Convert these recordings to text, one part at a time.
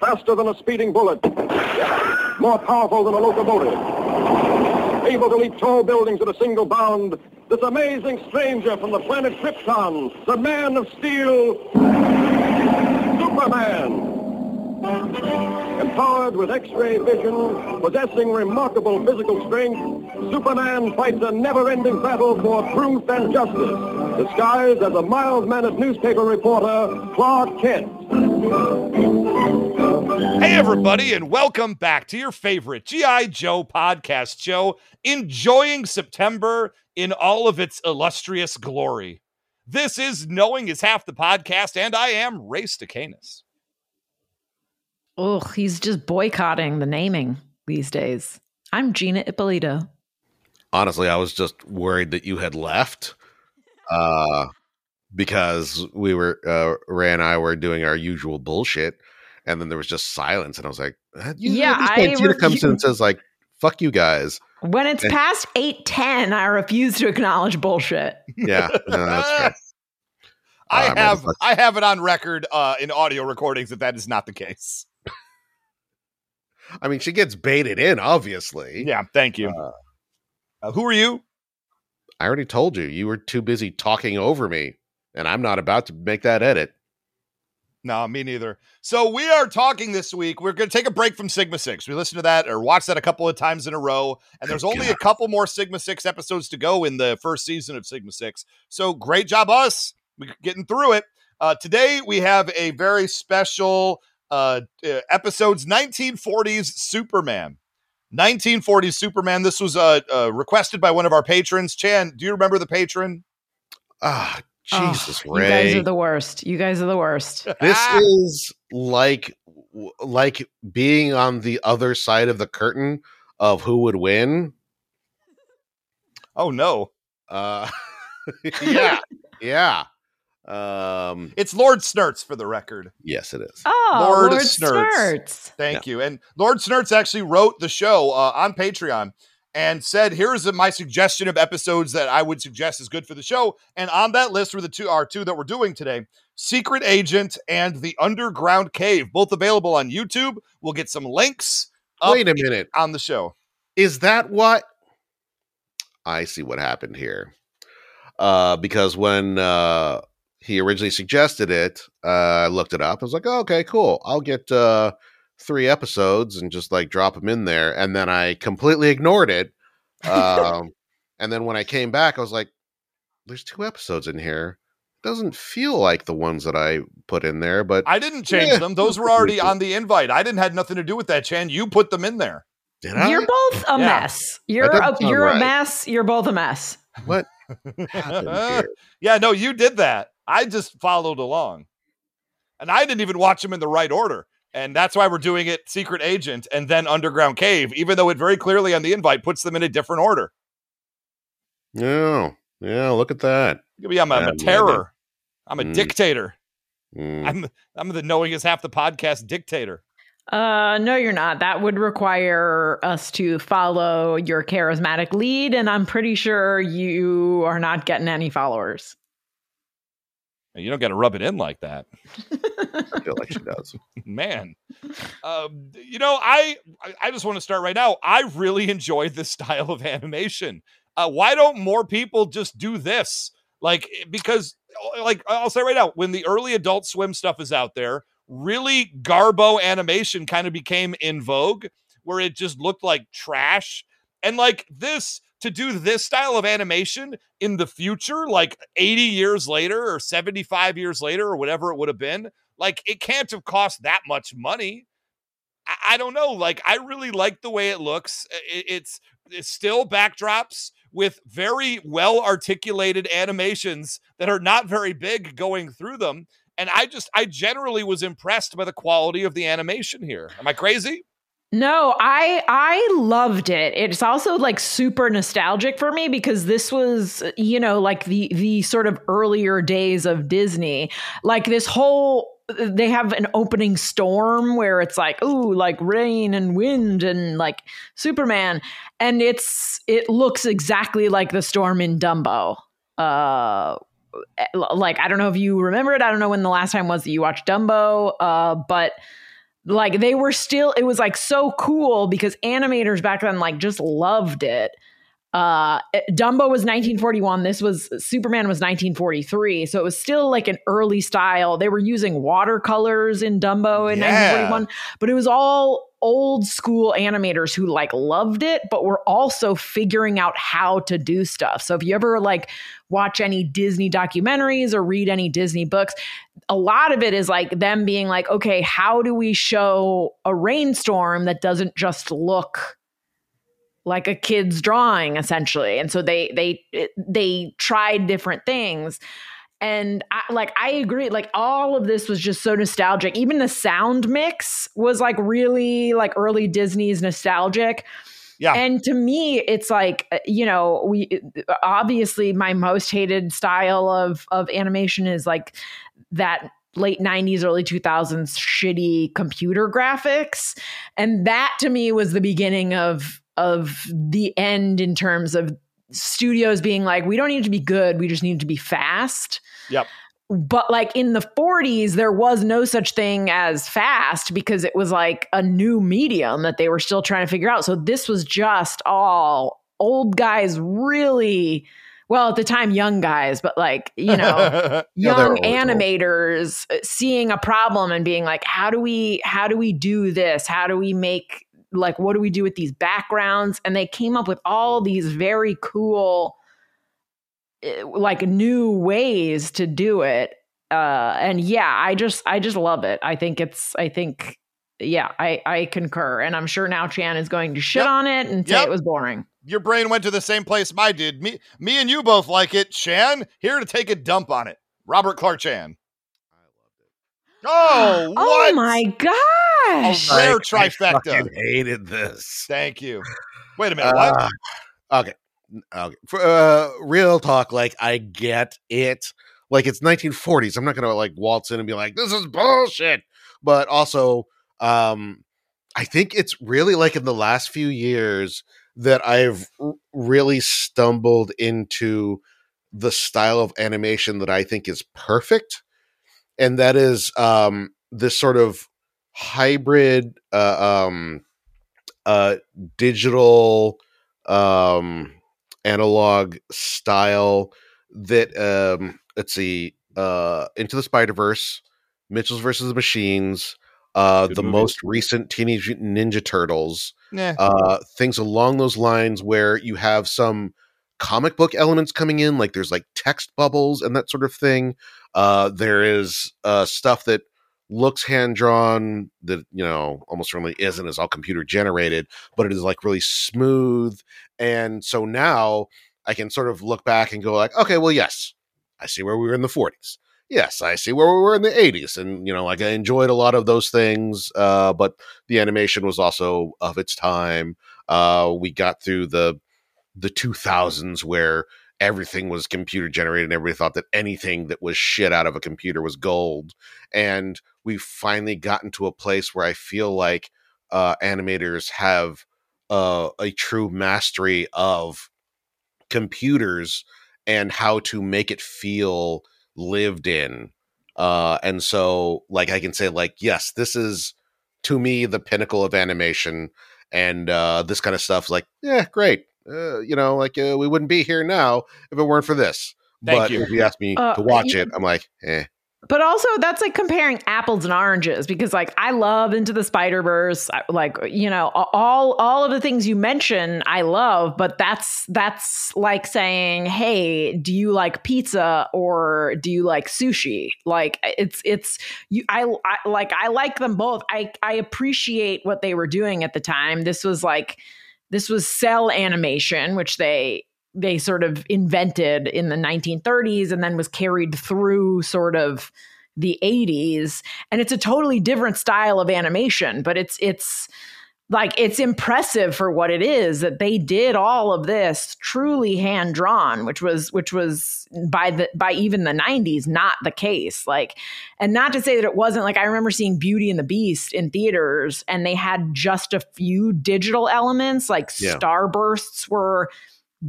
faster than a speeding bullet, more powerful than a locomotive, able to leap tall buildings at a single bound, this amazing stranger from the planet Krypton, the Man of Steel, Superman. Empowered with X-ray vision, possessing remarkable physical strength, Superman fights a never-ending battle for truth and justice, disguised as a mild-mannered newspaper reporter, Clark Kent. Hey, everybody, and welcome back to your favorite G.I. Joe podcast show, enjoying September in all of its illustrious glory. This is Knowing is Half the Podcast, and I am Ray Stacanus. Oh, he's just boycotting the naming these days. I'm Gina Ippolito. Honestly, I was just worried that you had left. Uh because we were uh Ray and I were doing our usual bullshit and then there was just silence and I was like, "Uh, you Yeah, at this point, I Gina comes in and says like, fuck you guys. When it's And- past 8:10, I refuse to acknowledge bullshit. Yeah, no, that's fair. I Ah, have motherfucker. I have it on record uh, in audio recordings that that is not the case. I mean, she gets baited in, obviously. Yeah, thank you. Uh, Uh, who are you? I already told you, you were too busy talking over me, and I'm not about to make that edit. No, me neither. So we are talking this week. We're going to take a break from Sigma Six. We listened to that or watched that a couple of times in a row, and there's only a couple more Sigma Six episodes to go in the first season of Sigma Six. So great job, us. We're getting through it. Uh, today we have a very special uh, uh, episodes 1940s Superman. 1940s Superman. This was uh, uh, requested by one of our patrons. Chan, do you remember the patron? Ah, Ugh, Jesus, You guys are the worst. You guys are the worst. this Ah! is like like being on the other side of the curtain of who would win. oh no, Uh, yeah, yeah. Um, it's Lord Snurts for the record. yes, it is. Oh, Lord Lord, Snurts. Snurts. Thank you. And Lord Snurts actually wrote the show uh, on Patreon and said, "Here's my suggestion of episodes that I would suggest is good for the show." And on that list were the two are two that we're doing today: Secret Agent and The Underground Cave, both available on YouTube. We'll get some links. Wait a minute. on the show. Is that what? I see what happened here. Uh, because when uh, he originally suggested it, uh, I looked it up. I was like, oh, okay, cool. I'll get uh, three episodes and just like drop them in there. And then I completely ignored it. Um, and then when I came back, I was like, there's two episodes in here. Doesn't feel like the ones that I put in there, but I didn't change Yeah. them; those were already on the invite. I didn't had nothing to do with that. Chan, you put them in there. did I? You're both a Yeah. mess. You're a, you're a mess. You're both a mess. what happened? Yeah, no, you did that. I just followed along. And I didn't even watch them in the right order. And that's why we're doing it Secret Agent and then Underground Cave, even though it very clearly on the invite puts them in a different order. Yeah, yeah. Look at that. Maybe I'm, I'm a terror. I'm a Mm. dictator. Mm. I'm I'm the knowing is half the podcast dictator. Uh, no, you're not. That would require us to follow your charismatic lead, and I'm pretty sure you are not getting any followers. You don't got to rub it in like that. I feel like she does. man um, you know I I- just want to start right now i really enjoy this style of animation uh, why don't more people just do this like eh, because like i'll say right now when the early adult swim stuff is out there really garbo animation kind of became in vogue where it just looked like trash and like this to do this style of animation in the future like 80 years later or 75 years later or whatever it would have been like it can't have cost that much money. I, I don't know. Like I really like the way it looks. I- it's it's still backdrops with very well articulated animations that are not very big going through them. And I just I generally was impressed by the quality of the animation here. Am I crazy? No, I I loved it. It's also like super nostalgic for me because this was, you know, like the the sort of earlier days of Disney. Like this whole they have an opening storm where it's like, ooh, like rain and wind and like Superman and it's it looks exactly like the storm in Dumbo. Uh like I don't know if you remember it. I don't know when the last time was that you watched Dumbo, uh but like they were still it was like so cool because animators back then like just loved it. Uh dumbo was 1941 this was superman was 1943 so it was still like an early style. They were using watercolors in dumbo in Yeah. 1941 but it was all old school animators who like loved it but were also figuring out how to do stuff. So if you ever like watch any disney documentaries or read any disney books a lot of it is like them being like okay how do we show a rainstorm that doesn't just look like a kid's drawing essentially? And so they they they tried different things. And I, like i agree like all of this was just so nostalgic. Even the sound mix was like really like early disney's nostalgic Yeah. and to me it's like uh, you know we obviously my most hated style of of animation is like that late 90s early 2000s shitty computer graphics and that to me was the beginning of of the end in terms of studios being like we don't need to be good we just need to be fast Yep. But like in the 40s there was no such thing as fast because it was like a new medium that they were still trying to figure out. So this was just all old guys really well at the time young guys but like you know Yeah, young animators uh, seeing a problem and being like how do we how do we do this? How do we make like what do we do with these backgrounds? And they came up with all these very cool like new ways to do it uh and yeah i just i just love it i think it's i think yeah i i concur and i'm sure now chan is going to shit Yep. on it and say Yep. it was boring Your brain went to the same place mine did. Me, me and you both like it. chan here to take a dump on it. Robert Clark Chan. i loved Oh, oh what? my gosh A rare Like, I trifecta. fucking hated this. Thank you. Wait a minute. what? Uh, okay. Okay. For, uh, real talk, like I get it. Like it's 1940s. I'm not gonna like waltz in and be like, "This is bullshit." But also, um, I think it's really like in the last few years that I've r- really stumbled into the style of animation that I think is perfect, and that is um this sort of hybrid, uh, um, uh, digital um analog style that um let's see uh into the spider-verse mitchell's versus the machines uh Good the movie. most recent teenage ninja turtles Nah. uh things along those lines where you have some comic book elements coming in like there's like text bubbles and that sort of thing uh there is uh stuff that looks hand drawn that you know almost certainly isn't is all computer generated but it is like really smooth. And so now i can sort of look back and go like okay well yes i see where we were in the 40s yes i see where we were in the 80s and you know like i enjoyed a lot of those things uh but the animation was also of its time. Uh we got through the the 2000s where everything was computer generated and everybody thought that anything that was shit out of a computer was gold. And we've finally gotten to a place where i feel like uh animators have uh, a true mastery of computers and how to make it feel lived in uh and so like i can say like yes this is to me the pinnacle of animation and uh this kind of stuff's like yeah great uh, you know like uh, we wouldn't be here now if it weren't for this Thank but you. if you ask me Uh, to watch you- it i'm like eh But also, that's like comparing apples and oranges because, like, I love Into the Spider Verse. Like, you know, all all of the things you mention, I love. But that's that's like saying, hey, do you like pizza or do you like sushi? Like, it's it's you. I, I like I like them both. I I appreciate what they were doing at the time. This was like this was cell animation, which they they sort of invented in the 1930s and then was carried through sort of the 80s and it's a totally different style of animation but it's it's like it's impressive for what it is that they did all of this truly hand drawn which was which was by the by even the 90s not the case like and not to say that it wasn't like i remember seeing beauty and the beast in theaters and they had just a few digital elements like Yeah. starbursts were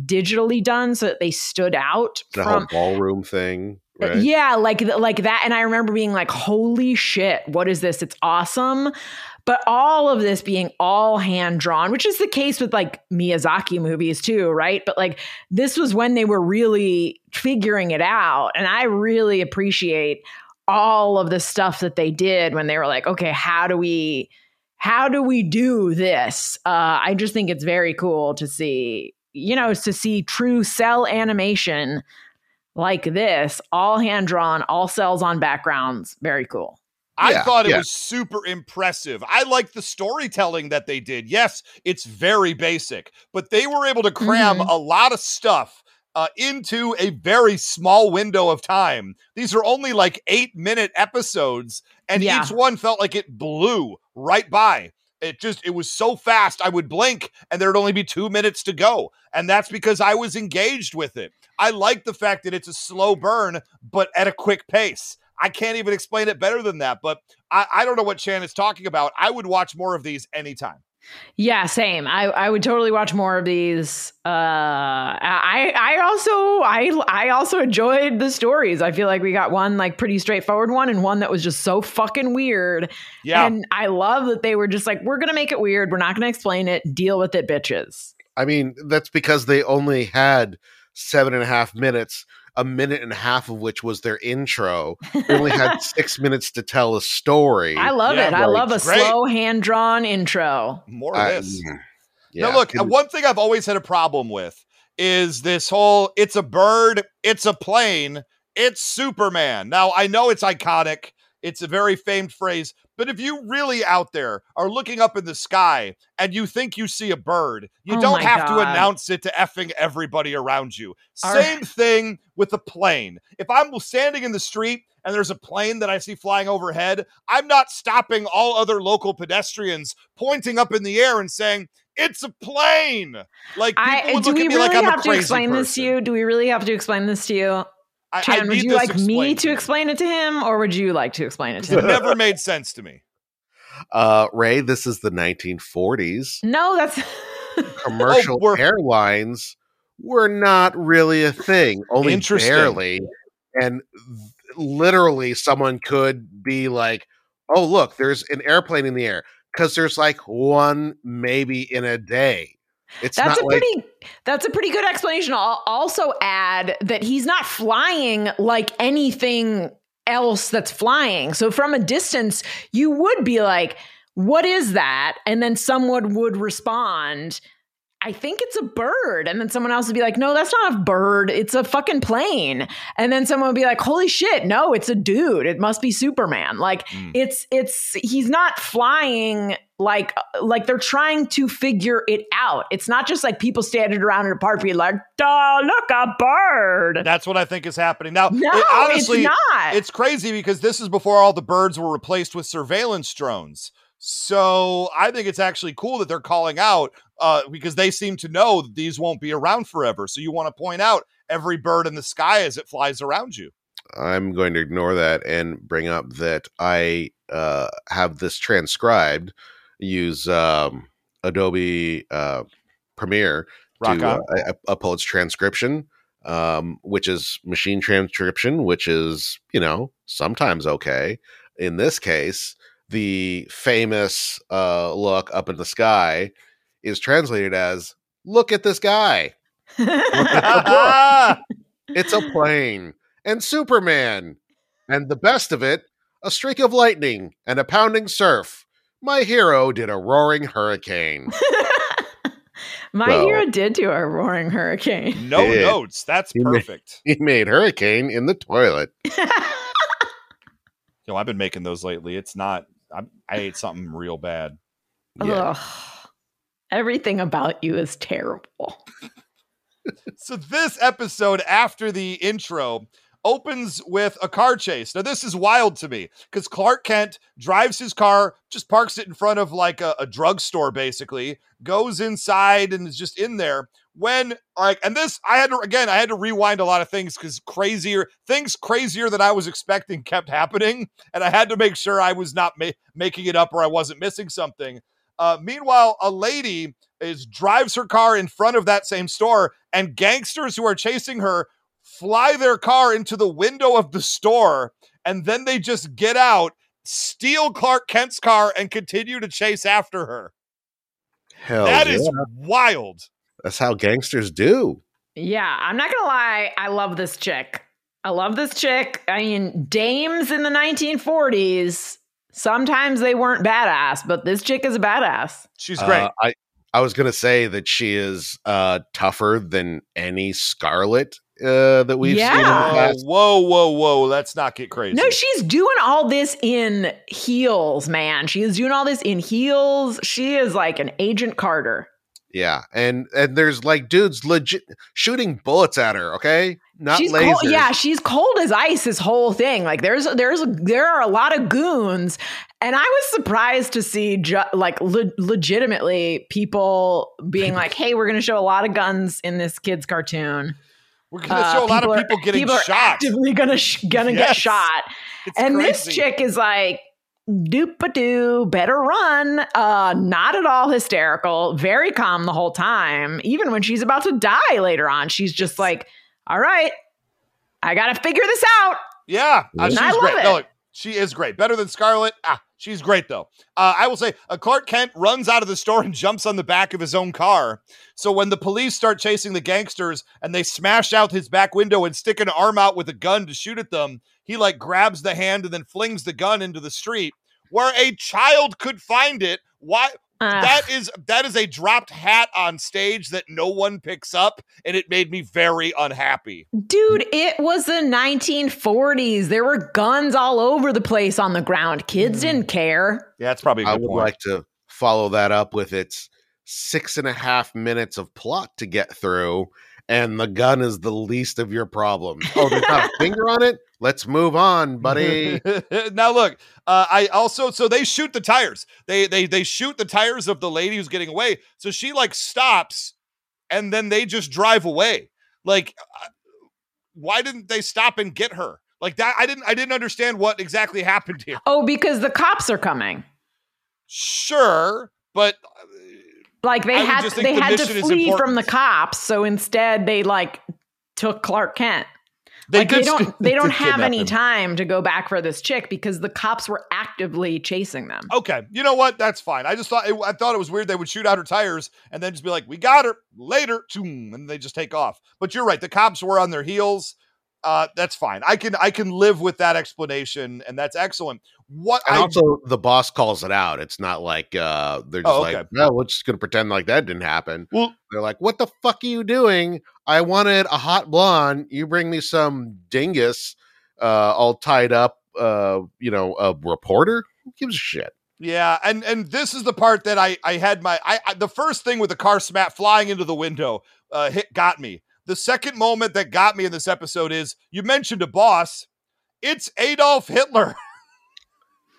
digitally done so that they stood out the from whole ballroom thing right? Yeah, like like that. And I remember being like, "Holy shit, what is this? It's awesome." But all of this being all hand drawn, which is the case with like Miyazaki movies too, right? But like this was when they were really figuring it out, and I really appreciate all of the stuff that they did when they were like, "Okay, how do we?" How do we do this? Uh, I just think it's very cool to see, you know, to see true cell animation like this, all hand drawn, all cells on backgrounds. Very cool. I Yeah, thought it yeah. was super impressive. I like the storytelling that they did. Yes, it's very basic, but they were able to cram Mhm. a lot of stuff uh, into a very small window of time. These are only like eight minute episodes, and Yeah. each one felt like it blew right by. It just, it was so fast. I would blink and there'd only be two minutes to go. And that's because I was engaged with it. I like the fact that it's a slow burn, but at a quick pace. I can't even explain it better than that. But I, I don't know what Chan is talking about. I would watch more of these anytime. Yeah, same. I, I would totally watch more of these. Uh, I I also I I also enjoyed the stories. I feel like we got one like pretty straightforward one and one that was just so fucking weird. Yeah. And I love that they were just like, we're gonna make it weird. We're not gonna explain it. Deal with it, bitches. I mean, that's because they only had seven and a half minutes, a minute and a half of which was their intro. They only had six minutes to tell a story. I love Yeah, it. I love a Great. slow hand drawn intro. more of I- this. mm, Now, look, It- one thing I've always had a problem with is this whole it's a bird, it's a plane, it's Superman. Now, I know it's iconic, it's a very famed phrase, but if you really out there are looking up in the sky and you think you see a bird, you Oh don't have to announce it to effing everybody around you. Our- Same thing with a plane. If I'm standing in the street and there's a plane that I see flying overhead, I'm not stopping all other local pedestrians, pointing up in the air and saying, it's a plane. Like people I would do look we at me really like have to explain this to you? Do we really have to explain this to you? I, I Chan, would you like me explained to explain it to him, or would you like to explain it to him? It never made sense to me. uh, Ray, this is the 1940s. no, that's Commercial we're- airlines were not really a thing, only barely. And literally, someone could be like, "Oh, look, there's an airplane in the air," because there's like one maybe in a day. It's that's a like pretty that's a pretty good explanation. I'll also add that he's not flying like anything else that's flying. So from a distance, you would be like, "What is that?" And then someone would respond. I think it's a bird. And then someone else would be like, no, that's not a bird. It's a fucking plane. And then someone would be like, holy shit, no, it's a dude. It must be Superman. Like Mm. it's it's he's not flying like like they're trying to figure it out. It's not just like people standing around in a park being like, duh, look, a bird. That's what I think is happening. Now, No, it- honestly, it's not. it's crazy because this is before all the birds were replaced with surveillance drones. So I think it's actually cool that they're calling out uh, because they seem to know that these won't be around forever. So you want to point out every bird in the sky as it flies around you. I'm going to ignore that and bring up that I uh, have this transcribed. Use um, Adobe uh, Premiere Rock to uh, upload its transcription, um, which is machine transcription, which is you know sometimes okay. In this case, the famous uh, look up in the sky is translated as "Look at this guy." It's a plane and Superman. And the best of it, a streak of lightning and a pounding surf. My hero did a roaring hurricane. My Well- hero did do a roaring hurricane. no Yeah. notes. That's You may- perfect. he made hurricane in the toilet. You know, I've been making those lately. It's not. I, I ate something real bad. Yeah. Ugh. Everything about you is terrible. So this episode after the intro opens with a car chase. Now this is wild to me because Clark Kent drives his car, just parks it in front of like a, a drugstore, basically, goes inside and is just in there. When like, and this I had to again, I had to rewind a lot of things because crazier things crazier than I was expecting kept happening, and I had to make sure I was not ma- making it up or I wasn't missing something. Uh, meanwhile, a lady is drives her car in front of that same store, and gangsters who are chasing her fly their car into the window of the store, and then they just get out, steal Clark Kent's car, and continue to chase after her. Hell, That yeah. is wild. That's how gangsters do. Yeah, I'm not gonna lie. I love this chick. I love this chick. I mean, dames in the 1940s. Sometimes they weren't badass, but this chick is a badass. She's great. Uh, I I was gonna say that she is uh, tougher than any Scarlett uh, that we've seen in the Yeah. Past. whoa, whoa, whoa. Let's not get crazy. No, she's doing all this in heels, man. She is doing all this in heels. She is like an Agent Carter. Yeah, and and there's like dudes legit shooting bullets at her. Okay, not she's lasers. cold. Yeah, she's cold as ice. This whole thing, like there's there's there are a lot of goons, and I was surprised to see ju- like le- legitimately people being like, "Hey, we're going to show a lot of guns in this kids cartoon." We're going to Uh, show a lot of are- people getting people are shot. actively gonna sh- gonna get shot, It's and this chick is like. Doop doo, better run. Uh, not at all hysterical, very calm the whole time. Even when she's about to die later on, she's just like, All right, I gotta figure this out. Yeah, uh, she's I love great. it. No, she is great. Better than Scarlett. Ah, she's great though. Uh, I will say, uh, Clark Kent runs out of the store and jumps on the back of his own car. So when the police start chasing the gangsters and they smash out his back window and stick an arm out with a gun to shoot at them, he like grabs the hand and then flings the gun into the street where a child could find it. Why? Ugh. That is that is a dropped hat on stage that no one picks up, and it made me very unhappy. Dude, it was the 1940s. There were guns all over the place on the ground. Kids Mm. didn't care. Yeah, that's probably a I good would point. like to follow that up with its six and a half minutes of plot to get through, and the gun is the least of your problems. Oh, there's not a finger on it. Let's move on, buddy. now look, uh, I also so they shoot the tires. They they they shoot the tires of the lady who's getting away. So she like stops, and then they just drive away. Like, uh, why didn't they stop and get her? Like that, I didn't I didn't understand what exactly happened here. Oh, because the cops are coming. Sure, but Like they I had they the had to flee from the cops, so instead they like took Clark Kent. they like they don't they don't have any him. time to go back for this chick because the cops were actively chasing them. Okay, you know what? That's fine. I just thought it, I thought it was weird they would shoot out her tires and then just be like, "We got her later," and they just take off. But you're right; the cops were on their heels. Uh, that's fine. I can I can live with that explanation, and that's excellent. What And I also, the boss calls it out. It's not like uh, they're just Oh, like, no, we're just to pretend like that didn't happen. Well- they're like, what the fuck are you doing? I wanted a hot blonde. You bring me some dingus uh, all tied up, uh, you know, a reporter? Who gives a shit? Yeah, and and this is the part that I I had my I, I the first thing with the car smat flying into the window uh hit got me. The second moment that got me in this episode is you mentioned a boss. It's Adolf Hitler.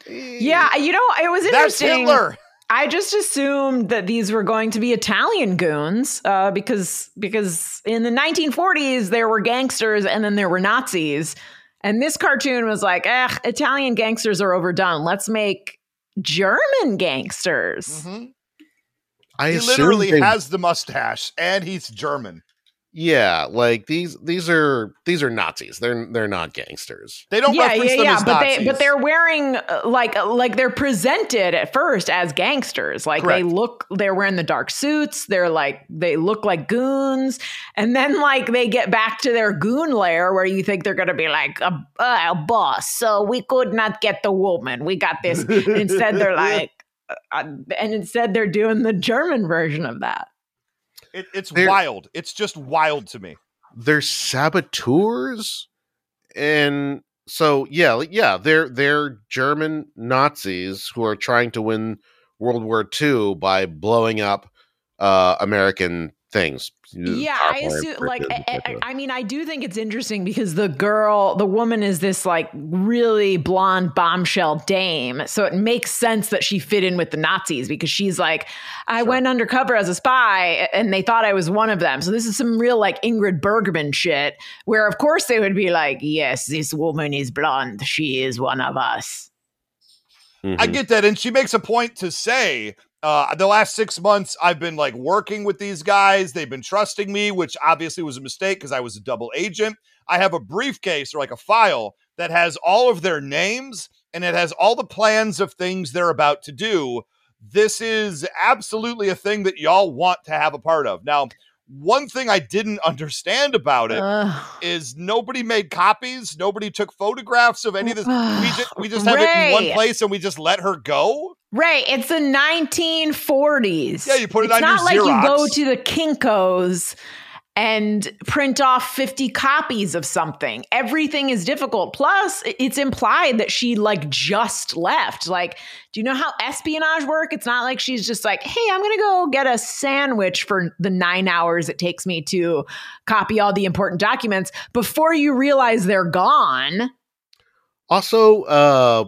Yeah, you know, it was That's interesting. Hitler. I just assumed that these were going to be Italian goons uh, because because in the 1940s there were gangsters and then there were Nazis, and this cartoon was like, eh, Italian gangsters are overdone. Let's make German gangsters. Mhm. I He literally they- has the mustache and he's German. Yeah, like these these are these are Nazis. They're they're not gangsters. They don't Yeah, reference yeah, them yeah, as but Nazis. they but they're wearing uh, like uh, like they're presented at first as gangsters. Like they look, they're wearing the dark suits. They're like they look like goons, and then like they get back to their goon lair where you think they're gonna be like a, uh, boss. So we could not get the woman. We got this. instead, they're like, and instead they're doing the German version of that. It, it's They're- wild. It's just wild to me. They're saboteurs, and so yeah, yeah, they're they're German Nazis who are trying to win World War II by blowing up uh, American things. Yeah, I assume. Like, I, I. I mean, I do think it's interesting because the girl, the woman, is this like really blonde bombshell dame. So it makes sense that she fit in with the Nazis because she's like, I Sure. went undercover as a spy, and they thought I was one of them. So this is some real like Ingrid Bergman shit, where of course they would be like, Yes, this woman is blonde. She is one of us. I Mhm. get that. And she makes a point to say, uh, the last six months, I've been like working with these guys. They've been trusting me, which obviously was a mistake because I was a double agent. I have a briefcase or like a file that has all of their names and it has all the plans of things they're about to do. This is absolutely a thing that y'all want to have a part of. Now, one thing I didn't understand about it is Ugh. nobody made copies. Nobody took photographs of any of this. We just we just have it in one place and we just let her go. Ray, it's the 1940s. Yeah, you put it it's on your It's not like you go to the Kinkos and print off 50 copies of something. Everything is difficult. Plus, it's implied that she like just left. Like, do you know how espionage work? It's not like she's just like, "Hey, I'm going to go get a sandwich for the 9 hours it takes me to copy all the important documents before you realize they're gone." Also, uh,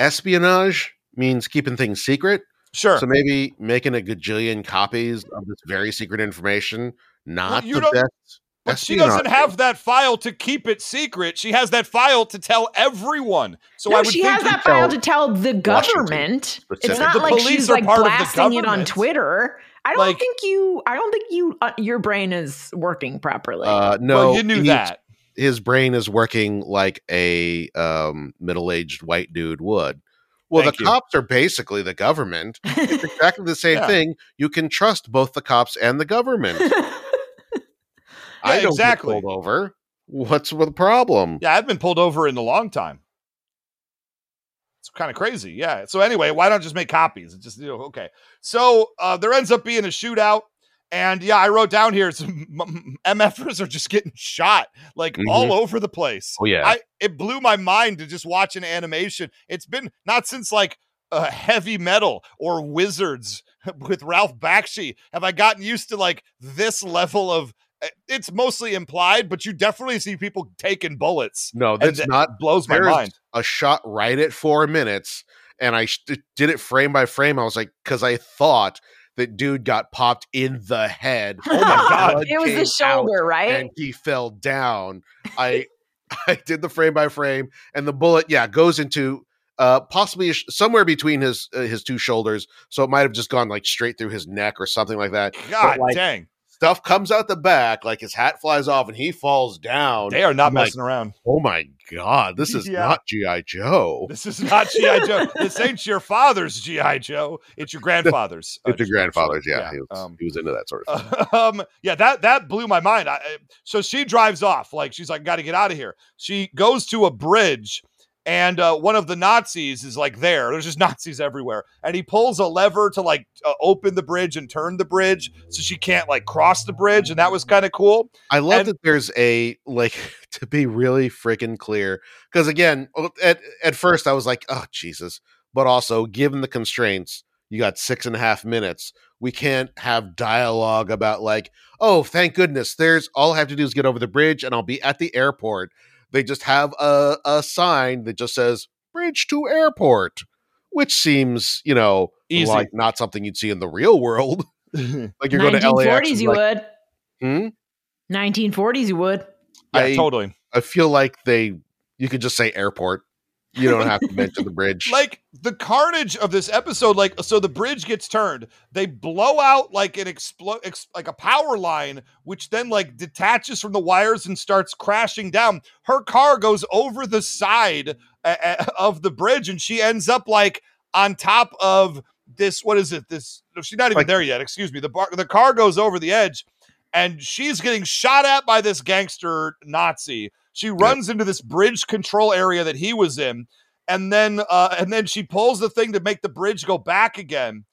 espionage means keeping things secret. Sure. So maybe making a gajillion copies of this very secret information, not you the don't- best. But she doesn't have that file to keep it secret. She has that file to tell everyone. So I no, would she think has that file tell to tell the government. It's not The like she's like part of the blasting it on. Twitter. I don't Like- think you. I don't think you. Uh, your brain is working properly. Uh, no, well, you knew he's- that. His brain is working like a um, middle-aged white dude would. Well, Thank the you. cops are basically the government. It's exactly the same Yeah. thing. You can trust both the cops and the government. I don't exactly. get pulled over. What's the problem? Yeah, I've been pulled over in a long time. It's kind of crazy. Yeah. So anyway, why don't just make copies? It's just you know, okay. So uh, there ends up being a shootout. And yeah, I wrote down here some MFers are just getting shot like Mhm. all over the place. Oh yeah, I it blew my mind to just watch an animation. It's been not since like uh, heavy metal or wizards with Ralph Bakshi have I gotten used to like this level of. eh, It's mostly implied, but you definitely see people taking bullets. no, that's that not blows my mind. a shot right at four minutes, and I did it frame by frame. I was like, because I thought that dude got popped in the head. Oh my God. It was came the shoulder, right? and he fell down. I I did the frame by frame, and the bullet, yeah, goes into uh possibly sh- somewhere between his uh, his two shoulders. So it might have just gone like straight through his neck or something like that. God like, dang. Stuff comes out the back, like his hat flies off, and he falls down. They are not I'm like, messing around. Oh my god, this is Yeah. not GI Joe. This is not G.I. Joe. This ain't your father's G.I. Joe. It's your grandfather's. uh, It's your G.I. Grandfather's, yeah. He, was, um, he was into that sort of thing. um yeah that that blew my mind I, I- so she drives off like she's like got to get out of here she goes to a bridge and uh, one of the nazis is like there there's just nazis everywhere and he pulls a lever to like uh, open the bridge and turn the bridge so she can't like cross the bridge and that was kind of cool I love and- that there's a like to be really freaking clear because again, at at first I was like, oh Jesus, but also given the constraints, you got six and a half minutes. We can't have dialogue about like, oh, thank goodness, there's all I have to do is get over the bridge and I'll be at the airport. They just have a a sign that just says bridge to airport, which seems you know Easy. like not something you'd see in the real world. like you're going to LAX. 1940s, you like, would. hmm? 1940s, you would. I- totally I feel like they you could just say airport. You don't have to mention the bridge. like the carnage of this episode like so the bridge gets turned. They blow out like an explode ex- like a power line which then like detaches from the wires and starts crashing down. Her car goes over the side uh, uh, of the bridge and she ends up like on top of this what is it? This no, she's not even Like- there yet. Excuse me. The bar, the car goes over the edge and she's getting shot at by this gangster nazi she runs into this bridge control area that he was in and then uh, and then she pulls the thing to make the bridge go back again.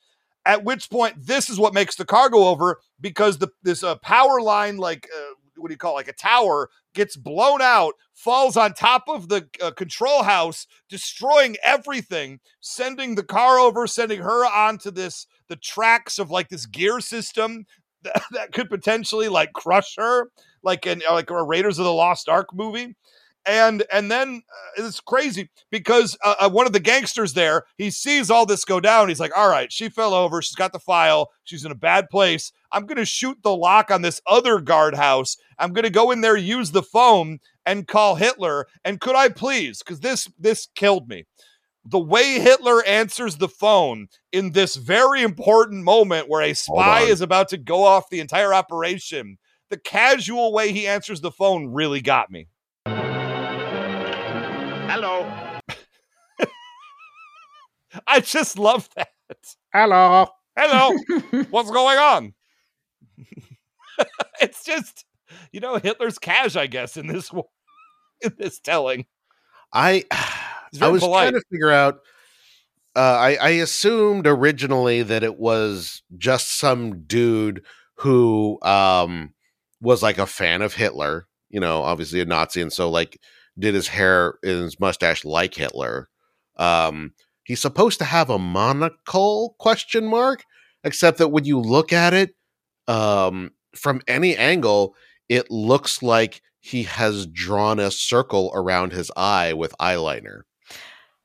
At which point, this is what makes the car go over because the this uh, power line, like uh, what do you call it, like a tower, gets blown out, falls on top of the uh, control house, destroying everything, sending the car over, sending her onto this the tracks of like this gear system that, that could potentially like crush her, like in like a Raiders of the Lost Ark movie. And and then uh, it's crazy because uh, uh, one of the gangsters there he sees all this go down. He's like all right she fell over. She's got the file. She's in a bad place. I'm going to shoot the lock on this other guardhouse. I'm going to go in there use the phone and call hitler. And could i please? Because this this killed me the way Hitler answers the phone in this very important moment where a spy is about to go off the entire operation, the casual way he answers the phone really got me. Hello. I just love that. Hello. Hello, what's going on? it's just, you know, Hitler's cash, I guess, in this in this telling. I He's I was polite. trying to figure out. Uh, I, I assumed originally that it was just some dude who um, was like a fan of Hitler. You know, obviously a Nazi, and so like did his hair and his mustache like Hitler. Um, he's supposed to have a monocle question mark, except that when you look at it um, from any angle, it looks like he has drawn a circle around his eye with eyeliner.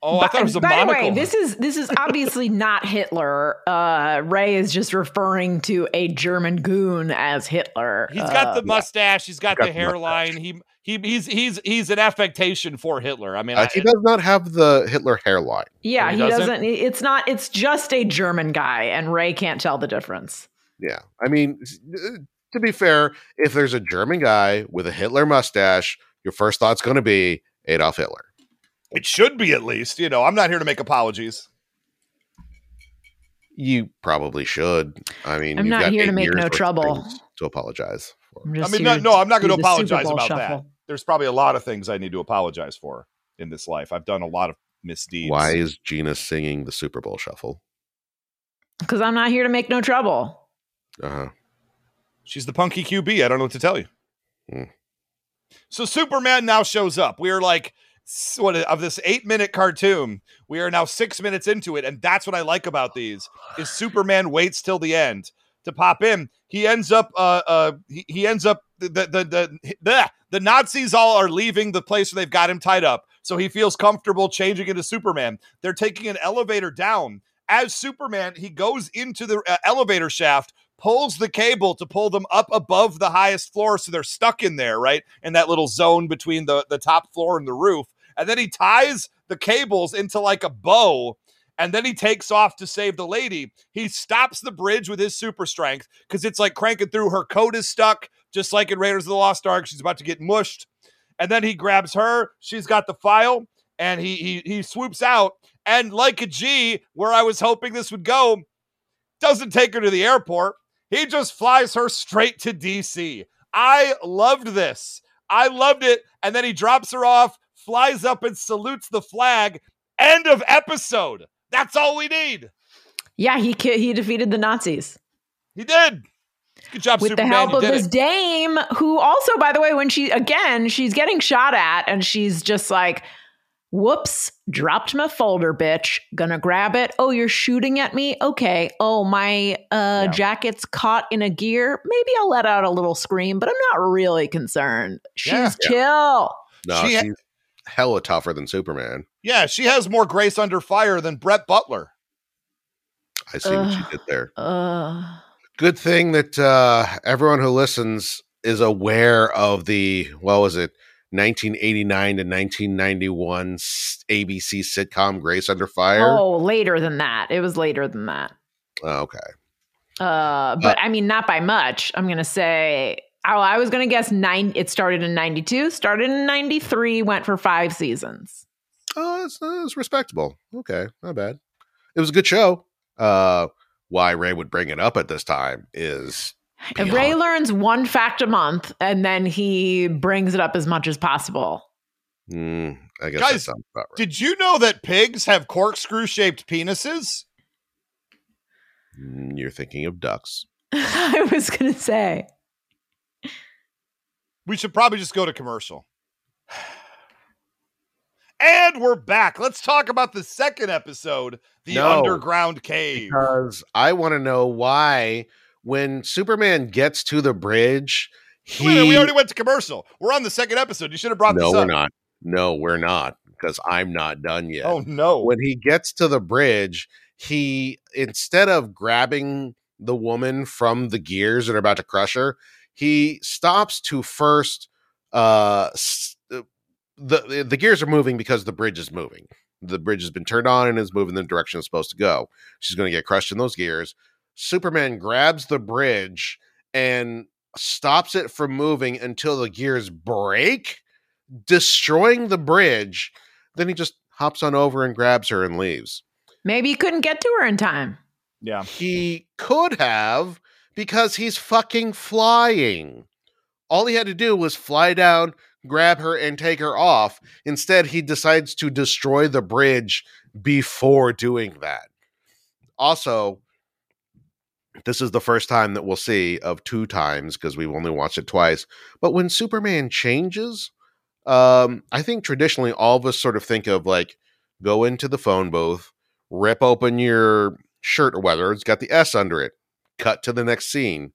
Oh, I By- thought it was a by the way, this is this is obviously not Hitler. Uh, Ray is just referring to a German goon as Hitler. He's got the Uh, mustache. He's got, got the the hairline. He he he's he's he's an affectation for Hitler. I mean, Uh, I, he does not have the Hitler hairline. yeah, he he doesn't? doesn't. It's not. It's just a German guy, and Ray can't tell the difference. Yeah, I mean, uh, to be fair, if there's a German guy with a Hitler mustache, your first thought's going to be Adolf Hitler. It should be at least. You know, I'm not here to make apologies. You probably should. I mean, I'm not got here to make no trouble. to apologize for. I'm I just mean, here no, no, I'm not going to apologize about shuffle. that. There's probably a lot of things I need to apologize for in this life. I've done a lot of misdeeds. Why is Gina singing the Super Bowl shuffle? because I'm not here to make no trouble. Uh-huh. She's the punky QB. I don't know what to tell you. Hmm. So Superman now shows up. We are like s- what of this eight minute cartoon. We are now six minutes into it, and that's what I like about these. Is Superman waits till the end to pop in. He ends up. Uh, uh, he, he ends up. The the the the, the Nazis all are leaving the place where they've got him tied up. So he feels comfortable changing into Superman. They're taking an elevator down. As Superman, he goes into the uh, elevator shaft pulls the cable to pull them up above the highest floor so they're stuck in there right in that little zone between the the top floor and the roof and then he ties the cables into like a bow and then he takes off to save the lady. He stops the bridge with his super strength because it's like cranking through. Her coat is stuck just like in raiders of the lost ark. She's about to get mushed. And then he grabs her. She's got the file and he he, he swoops out. And like a g where i was hoping this would go doesn't take her to the airport. He just flies her straight to DC. I loved this. I loved it. And then he drops her off, flies up and salutes the flag. End of episode. That's all we need. Yeah, he he defeated the Nazis He did. Good job, with Superman. the help of this it. dame, who also, by the way, when she again she's getting shot at, and she's just like, "Whoops, dropped my folder, bitch. Gonna grab it. Oh, you're shooting at me. Okay. Oh, my uh, Yeah. jacket's caught in a gear. Maybe I'll let out a little scream, but I'm not really concerned. She's Yeah. chill. No, She she's hella tougher than Superman. Yeah, she has more grace under fire than Brett Butler. I see what you did there. Uh, Good thing that uh, everyone who listens is aware of the what was it, 1989 to 1991 ABC sitcom Grace Under Fire. oh, later than that. It was later than that. Oh, okay. Uh, but I mean, not by much. I'm gonna say. Oh, I was gonna guess nine. It started in '92, started in '93, went for five seasons. Oh, that's, that's respectable. Okay, not bad. It was a good show. Uh, why Ray would bring it up at this time is And Ray learns one fact a month, and then he brings it up as much as possible. Mm, I guess Guys, about right. Did you know that pigs have corkscrew shaped penises? Mm, You're thinking of ducks. I was gonna say. We should probably just go to commercial. And we're back. Let's talk about the second episode, The No. Underground Cave. because I want to know why when Superman gets to the bridge, he Wait we already went to commercial. We're on the second episode. You should have brought this. no, we're not. No, we're not because I'm not done yet. Oh no. When he gets to the bridge, he instead of grabbing the woman from the gears that are about to crush her, he stops to first. Uh, the the gears are moving because the bridge is moving. The bridge has been turned on and is moving the direction it's supposed to go. She's going to get crushed in those gears. Superman grabs the bridge and stops it from moving until the gears break, destroying the bridge. Then he just hops on over and grabs her and leaves. Maybe he couldn't get to her in time. Yeah. He could have because he's fucking flying. All he had to do was fly down, grab her, and take her off. Instead, he decides to destroy the bridge before doing that. Also, this is the first time that we'll see of two times because we've only watched it twice. But when Superman changes, um, I think traditionally all of us sort of think of like go into the phone booth, rip open your shirt or whether it's got the S under it, cut to the next scene.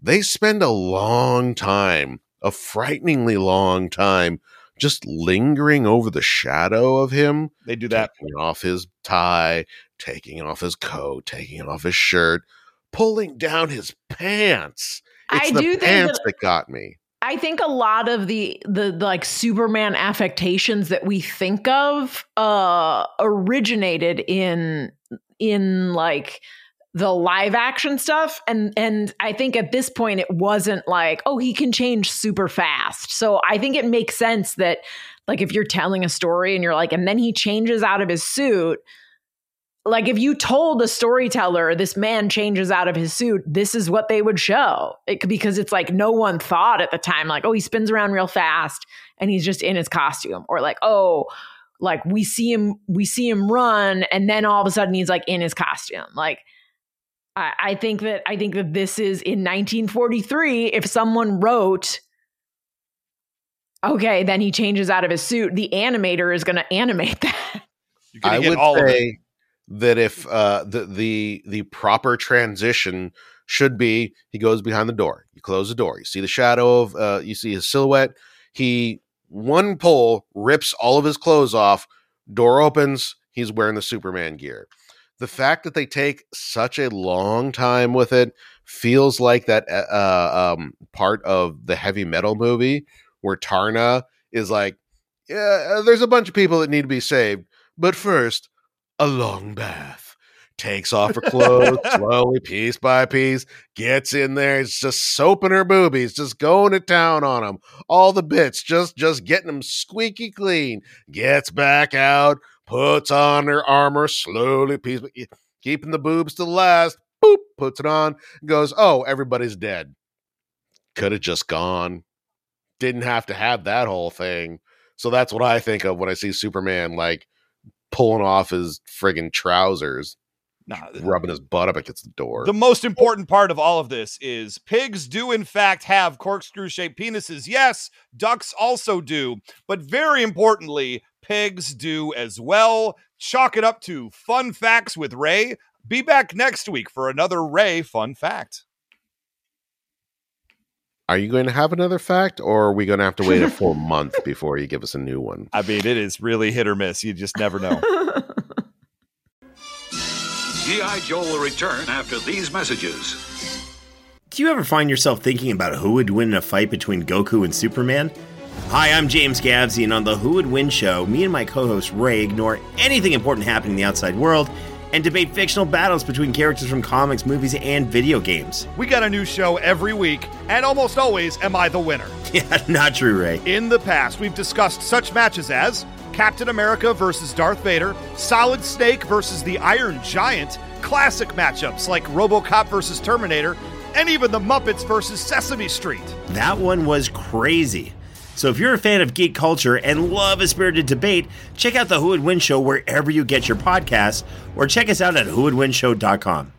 They spend a long time, a frighteningly long time, just lingering over the shadow of him. They do that. Taking off his tie, taking off his coat, taking off his shirt, pulling down his pants. It's I the do think pants that- that got me. I think a lot of the, the the like Superman affectations that we think of uh originated in in like the live action stuff. And and I think at this point it wasn't like oh he can change super fast. So I think it makes sense that like if you're telling a story and you're like and then he changes out of his suit like if you told a storyteller this man changes out of his suit this is what they would show. It, because it's like no one thought at the time like oh he spins around real fast and he's just in his costume. Or like oh like we see him we see him run and then all of a sudden he's like in his costume. Like I, I think that i think that this is in 1943 if someone wrote okay then he changes out of his suit the animator is going to animate that I would all say that if uh, the the the proper transition should be he goes behind the door, you close the door, you see the shadow of uh, you see his silhouette. He one pull rips all of his clothes off, door opens, he's wearing the Superman gear. The fact that they take such a long time with it feels like that uh, um, part of the heavy metal movie where Taarna is like, yeah, uh, there's a bunch of people that need to be saved. But first, a long bath. Takes off her clothes slowly, piece by piece, gets in there, it's just soaping her boobies, just going to town on them. All the bits, just just getting them squeaky clean. Gets back out, puts on her armor slowly, piece keeping the boobs to the last. Boop, puts it on, goes, oh, everybody's dead. Could have just gone. Didn't have to have that whole thing. So that's what I think of when I see Superman like pulling off his friggin' trousers, Nah, rubbing his butt up against the door. The most important part of all of this is pigs do, in fact, have corkscrew shaped penises. Yes, ducks also do. But very importantly, pigs do as well. Chalk it up to fun facts with Ray. Be back next week for another Ray fun fact. Are you going to have another fact, or are we going to have to wait a full month before you give us a new one? I mean, it is really hit or miss. You just never know. G.I. Joe will return after these messages. Do you ever find yourself thinking about who would win in a fight between Goku and Superman? Hi, I'm James Gavsey, and on the Who Would Win show, me and my co host Ray ignore anything important happening in the outside world and debate fictional battles between characters from comics, movies, and video games. we got a new show every week, and almost always am I the winner. Yeah, not true, Ray. In the past, we've discussed such matches as Captain America versus Darth Vader, Solid Snake versus the Iron Giant, classic matchups like Robocop versus Terminator, and even the Muppets versus Sesame Street. That one was crazy. So if you're a fan of geek culture and love a spirited debate, check out the Who Would Win show wherever you get your podcasts, or check us out at whowouldwinshow.com.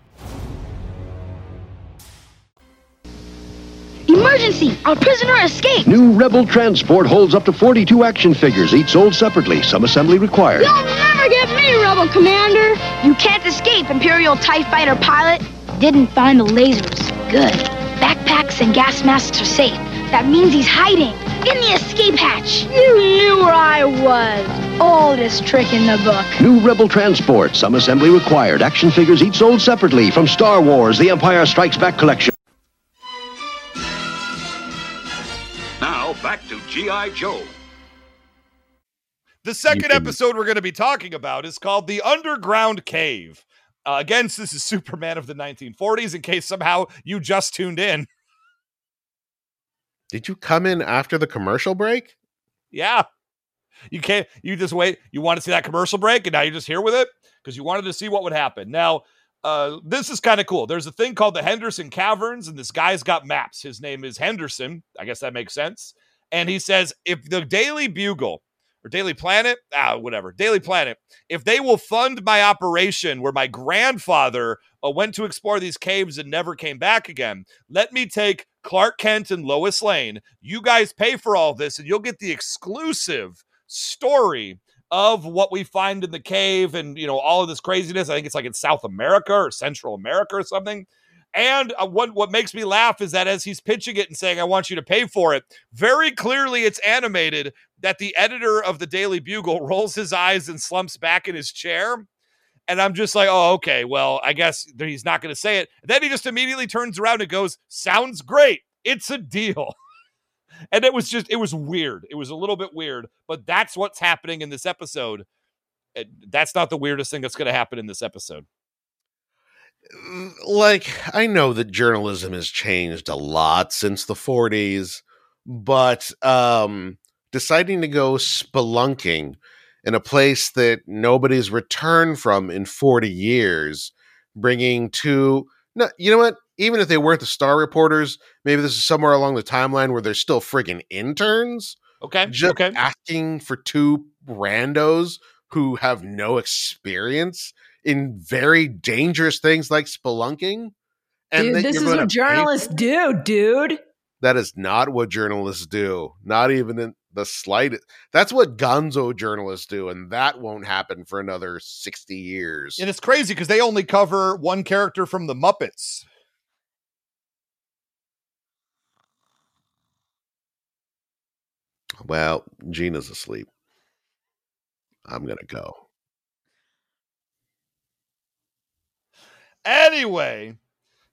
Emergency! Our prisoner escaped! New Rebel Transport holds up to 42 action figures, each sold separately, some assembly required. You'll never get me, Rebel Commander! You can't escape, Imperial TIE Fighter pilot. Didn't find the lasers. Good. Backpacks and gas masks are safe. That means he's hiding in the escape hatch. You knew where I was. Oldest trick in the book. New Rebel Transport, some assembly required, action figures each sold separately from Star Wars The Empire Strikes Back collection. G.I. Joe. The second can- episode we're going to be talking about is called The Underground Cave. Uh, again, this is Superman of the 1940s, in case somehow you just tuned in. Did you come in after the commercial break? Yeah. You can't, you just wait. You want to see that commercial break, and now you're just here with it because you wanted to see what would happen. Now, uh, this is kind of cool. There's a thing called the Henderson Caverns, and this guy's got maps. His name is Henderson. I guess that makes sense. And he says if the Daily Bugle or Daily Planet, ah, whatever, Daily Planet, if they will fund my operation where my grandfather uh, went to explore these caves and never came back again, let me take Clark Kent and Lois Lane. You guys pay for all this, and you'll get the exclusive story of what we find in the cave and you know all of this craziness. I think it's like in South America or Central America or something. And uh, what what makes me laugh is that as he's pitching it and saying, "I want you to pay for it," very clearly it's animated that the editor of the Daily Bugle rolls his eyes and slumps back in his chair. And I'm just like, oh, okay, well, I guess he's not going to say it. Then he just immediately turns around and goes, sounds great. It's a deal. and it was just, it was weird. It was a little bit weird, but that's what's happening in this episode. That's not the weirdest thing that's going to happen in this episode. Like I know that journalism has changed a lot since the 40s, but um deciding to go spelunking in a place that nobody's returned from in 40 years, bringing two no, you know what? Even if they weren't the star reporters, maybe this is somewhere along the timeline where they're still friggin' interns, Okay. just okay. asking for two randos who have no experience in very dangerous things like spelunking. dude, this is what journalists do, dude. That is not what journalists do. Not even in the slightest. That's what gonzo journalists do, and that won't happen for another 60 years. And it's crazy because they only cover one character from the Muppets. Well, Gina's asleep. I'm going to go. Anyway,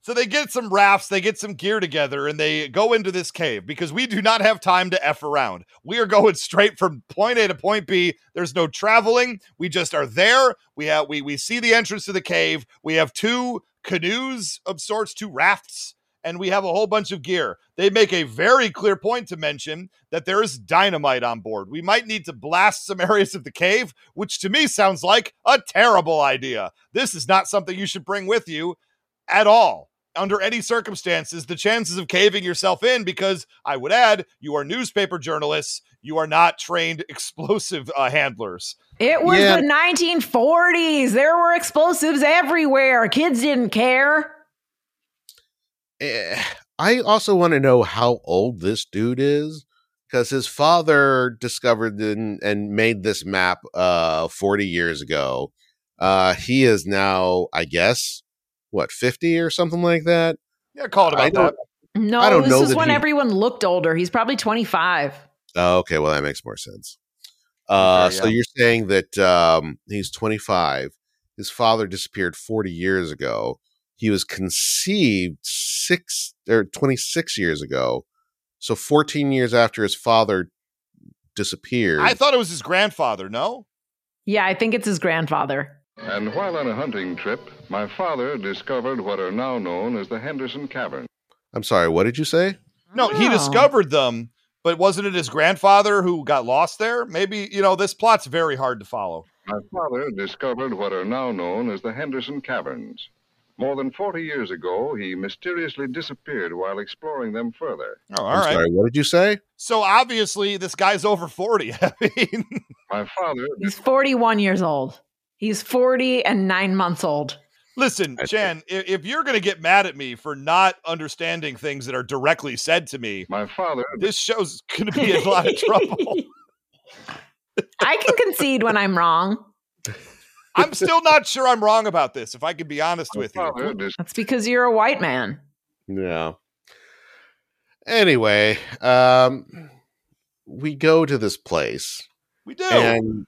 so they get some rafts, they get some gear together, and they go into this cave because we do not have time to F around. We are going straight from point A to point B. There's no traveling. We just are there. We have we we see the entrance to the cave. We have two canoes of sorts, two rafts, and we have a whole bunch of gear. They make a very clear point to mention that there is dynamite on board. We might need to blast some areas of the cave, which to me sounds like a terrible idea. This is not something you should bring with you at all. Under any circumstances, the chances of caving yourself in, because I would add, you are newspaper journalists, you are not trained explosive uh, handlers. It was Yeah. the 1940s. There were explosives everywhere. Kids didn't care. Eh, I also want to know how old this dude is because his father discovered and, and made this map uh 40 years ago. Uh he is now, I guess, what 50 or something like that. Yeah, call it I about that. No, I don't this know was that when he- everyone looked older. He's probably 25. Oh, okay, well that makes more sense. Uh Okay, so yeah. you're saying that um he's 25. His father disappeared 40 years ago. He was conceived 6 or 26 years ago. So 14 years after his father disappeared. I thought it was his grandfather, no? Yeah, I think it's his grandfather. And while on a hunting trip, my father discovered what are now known as the Henderson Cavern. I'm sorry, what did you say? No, he Oh. discovered them, but wasn't it his grandfather who got lost there? Maybe, you know, this plot's very hard to follow. My father discovered what are now known as the Henderson Caverns. More than 40 years ago, he mysteriously disappeared while exploring them further. Oh, all I'm right. sorry, what did you say? So obviously this guy's over 40. I mean, My father He's 41 years old. He's 40 and nine months old. listen, I see. Jan, if, if you're going to get mad at me for not understanding things that are directly said to me, my father this show's going to be in a lot of trouble. I can concede when I'm wrong. I'm still not sure I'm wrong about this, if I can be honest with you. That's because you're a white man. Yeah. Anyway, um we go to this place We do. and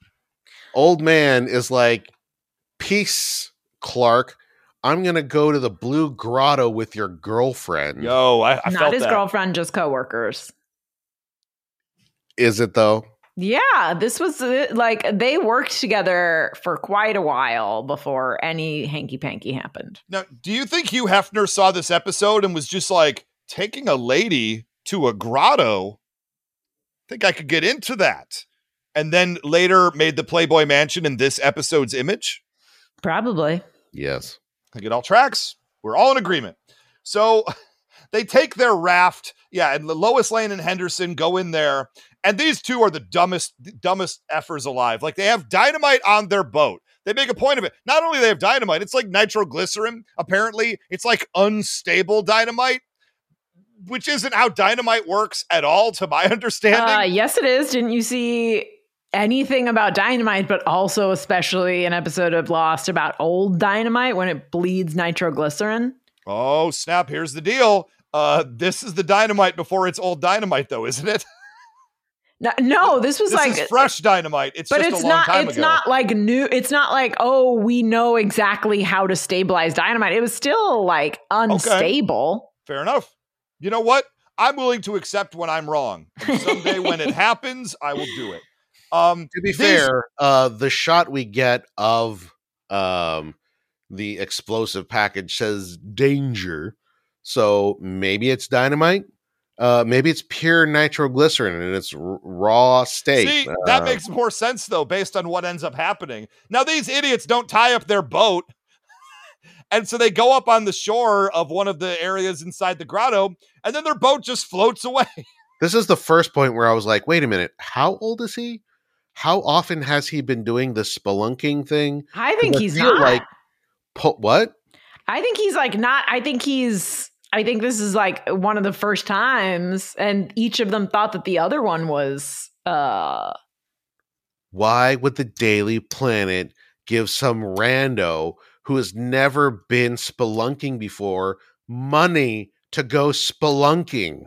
old man is like, "Peace, Clark. I'm going to go to the Blue Grotto with your girlfriend." Yo, I, I Not felt his that. girlfriend, just coworkers. Is it though? Yeah, this was uh, like they worked together for quite a while before any hanky panky happened. Now, do you think Hugh Hefner saw this episode and was just like taking a lady to a grotto? I think I could get into that. And then later made the Playboy Mansion in this episode's image? Probably. Yes. I think it all tracks. We're all in agreement. So they take their raft. Yeah, and Lois Lane and Henderson go in there, and these two are the dumbest, dumbest effers alive. Like they have dynamite on their boat. They make a point of it. Not only they have dynamite, it's like nitroglycerin. Apparently, it's like unstable dynamite, which isn't how dynamite works at all, to my understanding. Uh, yes, it is. Didn't you see anything about dynamite, but also especially an episode of Lost about old dynamite when it bleeds nitroglycerin? Oh, snap. Here's the deal. Uh, this is the dynamite before it's old dynamite, though, isn't it? No, no this was this like is fresh dynamite. It's but just it's a long not. time It's ago. not like new. It's not like oh, we know exactly how to stabilize dynamite. It was still like unstable. Fair enough. You know what? I'm willing to accept when I'm wrong. And someday when it happens, I will do it. Um, To be these- fair, uh, the shot we get of um, the explosive package says danger. So maybe it's dynamite. Uh, maybe it's pure nitroglycerin and it's r- raw state. See, that Uh, makes more sense though, based on what ends up happening. Now, these idiots don't tie up their boat. And so they go up on the shore of one of the areas inside the grotto, and then their boat just floats away. This is the first point where I was like, wait a minute, how old is he? How often has he been doing the spelunking thing? I think he's feel not. like po- what? I think he's like not. I think he's. I think this is like one of the first times, and each of them thought that the other one was. uh Why would the Daily Planet give some rando who has never been spelunking before money to go spelunking?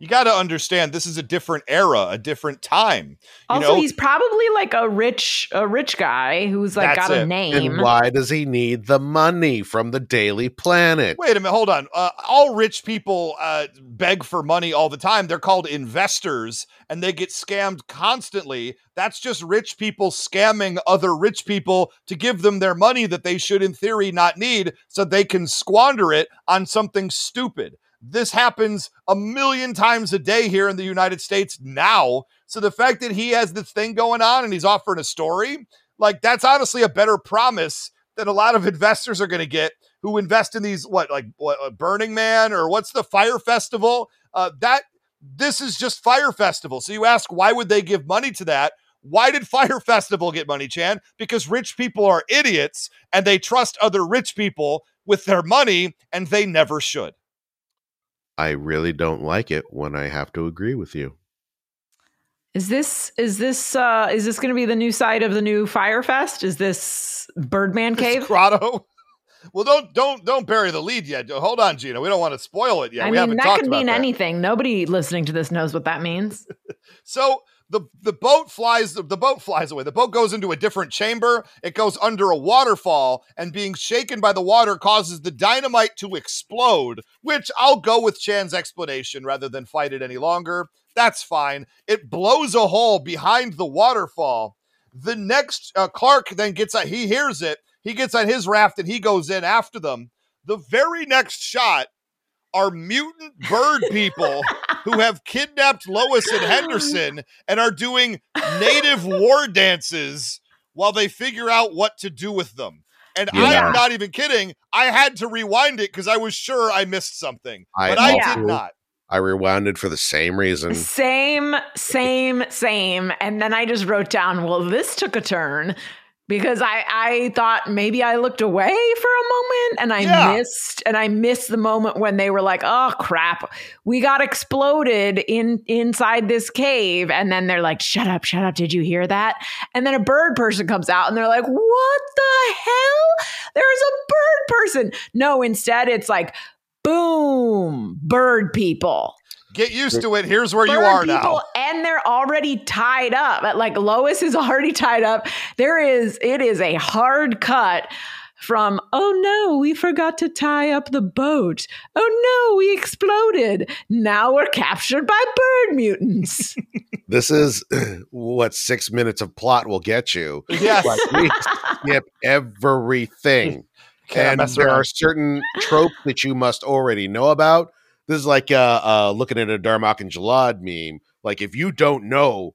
You got to understand, this is a different era, a different time. You Also, know, he's probably like a rich, a rich guy who's like That's got a name. And why does he need the money from the Daily Planet? Wait a minute, hold on. Uh, all rich people uh, beg for money all the time. They're called investors and they get scammed constantly. That's just rich people scamming other rich people to give them their money that they should, in theory, not need so they can squander it on something stupid. This happens a million times a day here in the United States now. So the fact that he has this thing going on and he's offering a story, like that's honestly a better promise than a lot of investors are going to get who invest in these what like what uh, Burning Man or what's the Fyre Festival? Uh, that this is just Fyre Festival. So you ask why would they give money to that? Why did Fyre Festival get money, Chan? Because rich people are idiots and they trust other rich people with their money and they never should. I really don't like it when I have to agree with you. Is this is this uh is this going to be the new site of the new Fyrefest? Is this Birdman Cave? grotto. Well, don't don't don't bury the lead yet. Hold on, Gina. We don't want to spoil it yet. I we mean, haven't that could mean that. anything. Nobody listening to this knows what that means. So the the boat flies the boat flies away. The boat goes into a different chamber. It goes under a waterfall and being shaken by the water causes the dynamite to explode, which I'll go with Chan's explanation rather than fight it any longer. That's fine. It blows a hole behind the waterfall. The next uh, Clark then gets on he hears it. He gets on his raft and he goes in after them. The very next shot are mutant bird people who have kidnapped Lois and Henderson and are doing native war dances while they figure out what to do with them. And I'm not even kidding. I had to rewind it because I was sure I missed something, I but I also- did not. I rewound it for the same reason. Same, same, same. And then I just wrote down, well, this took a turn because I I thought maybe I looked away for a moment and I Yeah. missed and I missed the moment when they were like, "Oh crap. We got exploded in inside this cave." And then they're like, "Shut up, shut up. Did you hear that?" And then a bird person comes out and they're like, "What the hell? There's a bird person." No, instead it's like boom, bird people Get used to it. Here's where you bird are people, now. and they're already tied up. Like Lois is already tied up. There is it is a hard cut from oh no we forgot to tie up the boat oh no we exploded now we're captured by bird mutants This is what six minutes of plot will get you. Yes. Like, we skip everything. Can't and there around. are certain tropes that you must already know about. This is like uh, uh, looking at a Darmok and Jalad meme. Like if you don't know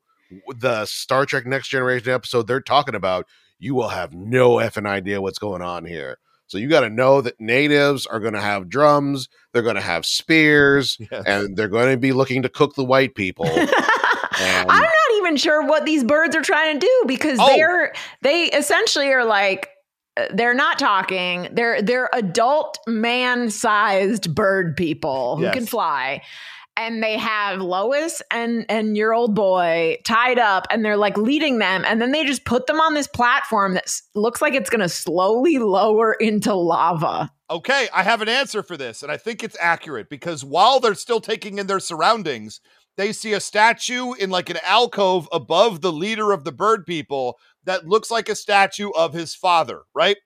the Star Trek Next Generation episode they're talking about, you will have no effing idea what's going on here. So you got to know that natives are going to have drums, they're going to have spears, Yes. and they're going to be looking to cook the white people. I'm not even sure what these birds are trying to do because Oh. they're they essentially are like they're not talking. They're they're adult man-sized bird people who Yes. can fly. And they have Lois and and your old boy tied up, and they're like leading them, and then they just put them on this platform that s- looks like it's going to slowly lower into lava. Okay, I have an answer for this, and I think it's accurate because while they're still taking in their surroundings, they see a statue in like an alcove above the leader of the bird people that looks like a statue of his father, right?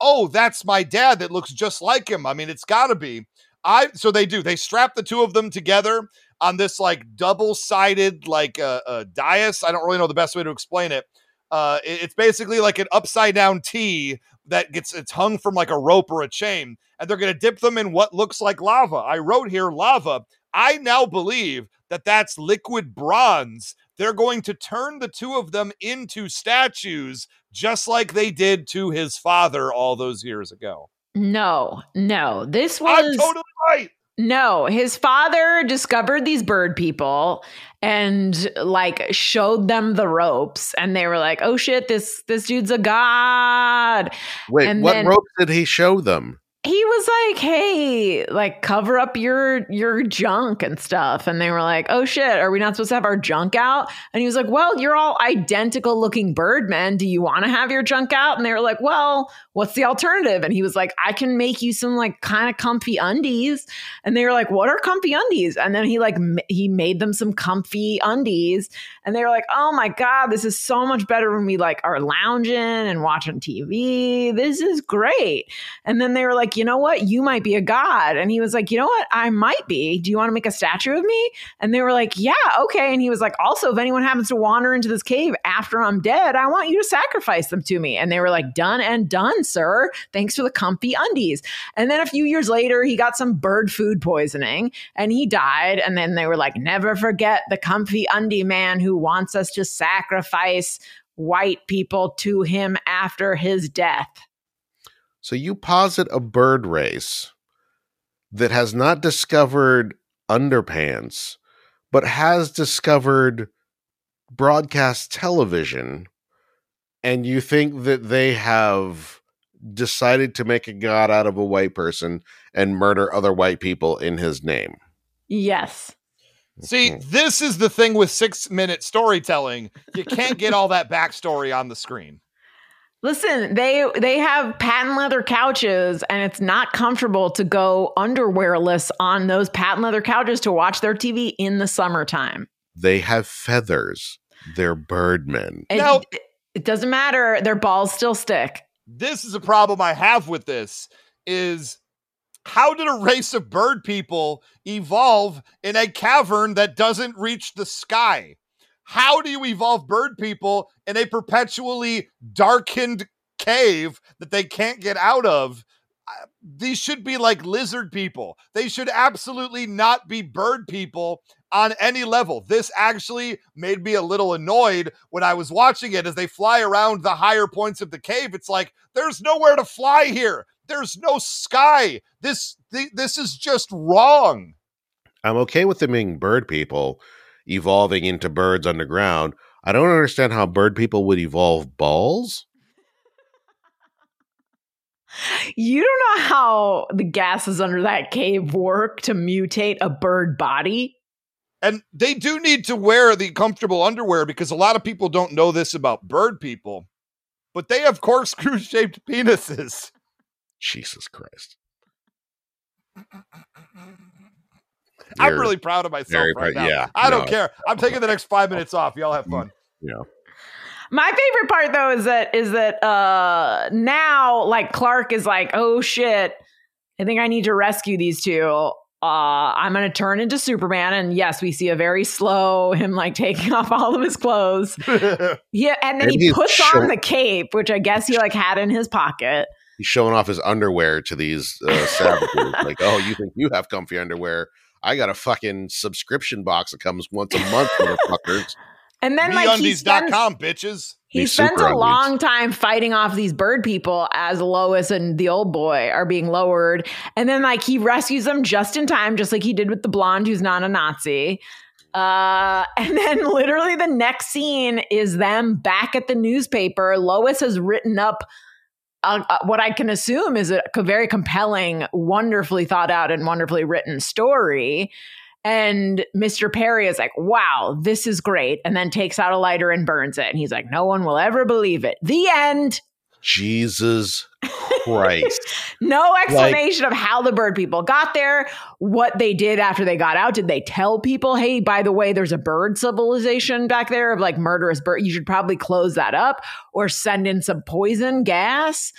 Oh, that's my dad that looks just like him. I mean, it's got to be. I so they do. They strap the two of them together on this like double-sided like uh, uh dais. I don't really know the best way to explain it. Uh, it- it's basically like an upside down T that gets it's hung from like a rope or a chain, and they're going to dip them in what looks like lava. I wrote here lava. I now believe that that's liquid bronze. They're going to turn the two of them into statues, just like they did to his father all those years ago. No, no, this I'm was totally right. No, his father discovered these bird people and like showed them the ropes and they were like, "Oh shit, this this dude's a god." Wait, And what then- ropes did he show them? He was like, "Hey, like cover up your your junk and stuff." And they were like, "Oh shit, are we not supposed to have our junk out?" And he was like, "Well, you're all identical looking birdmen. Do you want to have your junk out?" And they were like, "Well, what's the alternative?" And he was like, "I can make you some like kind of comfy undies." And they were like, "What are comfy undies?" And then he like m- he made them some comfy undies, and they were like, "Oh my god, this is so much better when we like are lounging and watching TV. This is great." And then they were like, "You know what? You might be a god." And he was like, "You know what? I might be. Do you want to make a statue of me?" And they were like, "Yeah, okay." And he was like, "Also, if anyone happens to wander into this cave after I'm dead, I want you to sacrifice them to me." And they were like, "Done and done, sir. Thanks for the comfy undies." And then a few years later, he got some bird food poisoning and he died. And then they were like, never forget the comfy undie man who wants us to sacrifice white people to him after his death. So you posit a bird race that has not discovered underpants, but has discovered broadcast television, and you think that they have decided to make a god out of a white person and murder other white people in his name. Yes. See, this is the thing with six minute storytelling. You can't get all that backstory on the screen. Listen, they they have patent leather couches and it's not comfortable to go underwearless on those patent leather couches to watch their TV in the summertime. They have feathers. They're birdmen. It, Now- it doesn't matter, their balls still stick. this is a problem I have with this is how did a race of bird people evolve in a cavern that doesn't reach the sky? How do you evolve bird people in a perpetually darkened cave that they can't get out of? These should be like lizard people. They should absolutely not be bird people on any level. This actually made me a little annoyed when I was watching it as they fly around the higher points of the cave. It's like there's nowhere to fly here. There's no sky. This th- this is just wrong. I'm okay with them being bird people evolving into birds underground. I don't understand how bird people would evolve balls. You don't know how the gases under that cave work to mutate a bird body. And they do need to wear the comfortable underwear because a lot of people don't know this about bird people, but they have corkscrew shaped penises. Jesus Christ. I'm really proud of myself right proud- now. yeah, I don't care. I'm taking the next five minutes off. Y'all have fun. Yeah. My favorite part though is that is that uh now like Clark is like, oh shit, I think I need to rescue these two. Uh, I'm gonna turn into Superman, and yes, we see a very slow him like taking off all of his clothes. yeah, and then And he puts show- on the cape, which I guess he like had in his pocket. He's showing off his underwear to these uh, savages. like, oh, you think you have comfy underwear? I got a fucking subscription box that comes once a month, motherfuckers. And then like he spends, MeUndies.com, bitches. he These spends a undies. long time fighting off these bird people as Lois and the old boy are being lowered. And then like he rescues them just in time, just like he did with the blonde who's not a Nazi. Uh, and then literally the next scene is them back at the newspaper. Lois has written up uh, what I can assume is a very compelling, wonderfully thought out, and wonderfully written story. And Mr. Perry is like, wow, this is great. And then takes out a lighter and burns it. And he's like, no one will ever believe it. The end. Jesus Christ. No explanation of how the bird people got there, what they did after they got out. Did they tell people, hey, by the way, there's a bird civilization back there of like murderous bird? You should probably close that up or send in some poison gas.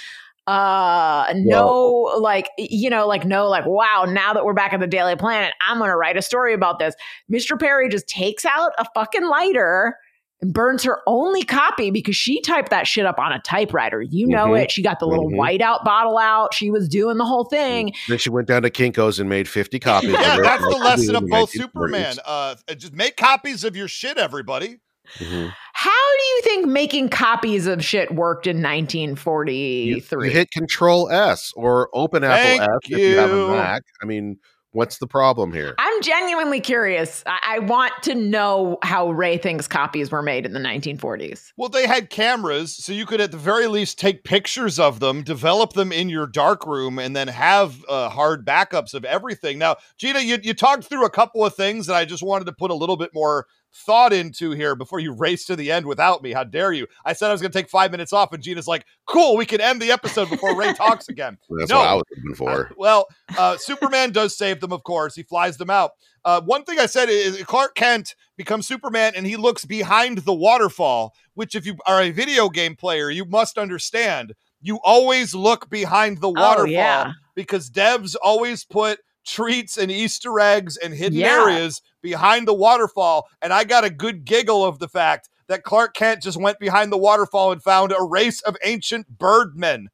Uh, no, like, you know, like, no, like, wow, now that we're back at the Daily Planet, I'm going to write a story about this. Mr. Perry just takes out a fucking lighter and burns her only copy because she typed that shit up on a typewriter. You know Mhm. it. She got the little Mhm. whiteout bottle out. She was doing the whole thing. then she went down to Kinko's and made 50 copies. Yeah, that's the like she lesson of both Superman. Uh, just make copies of your shit, everybody. Mhm. How do you think making copies of shit worked in 1943? you hit Control S or Open Apple Thank S if you have a. Mac. I mean, what's the problem here? I'm genuinely curious. I-, I want to know how Ray thinks copies were made in the 1940s. Well, they had cameras, so you could at the very least take pictures of them, develop them in your dark room, and then have uh, hard backups of everything. Now, Gina, you, you talked through a couple of things that I just wanted to put a little bit more thought into here before you race to the end without me. How dare you? I said I was going to take five minutes off, and Gina's like, cool, we can end the episode before Ray talks again. That's No. what I was looking for. Uh, well, uh, Superman does save them, of course. He flies them out. Uh, one thing I said is Clark Kent becomes Superman and he looks behind the waterfall, which, if you are a video game player, you must understand. You always look behind the waterfall Oh, yeah. because devs always put treats and Easter eggs and hidden Yeah. areas behind the waterfall. And I got a good giggle of the fact that Clark Kent just went behind the waterfall and found a race of ancient birdmen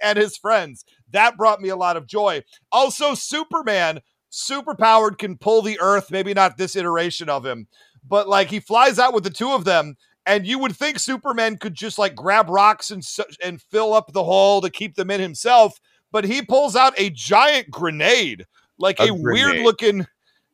and his friends. That brought me a lot of joy. Also, Superman, super powered, can pull the earth. Maybe not this iteration of him, but like he flies out with the two of them. And you would think Superman could just like grab rocks and and fill up the hole to keep them in himself, but he pulls out a giant grenade, like a, A weird looking.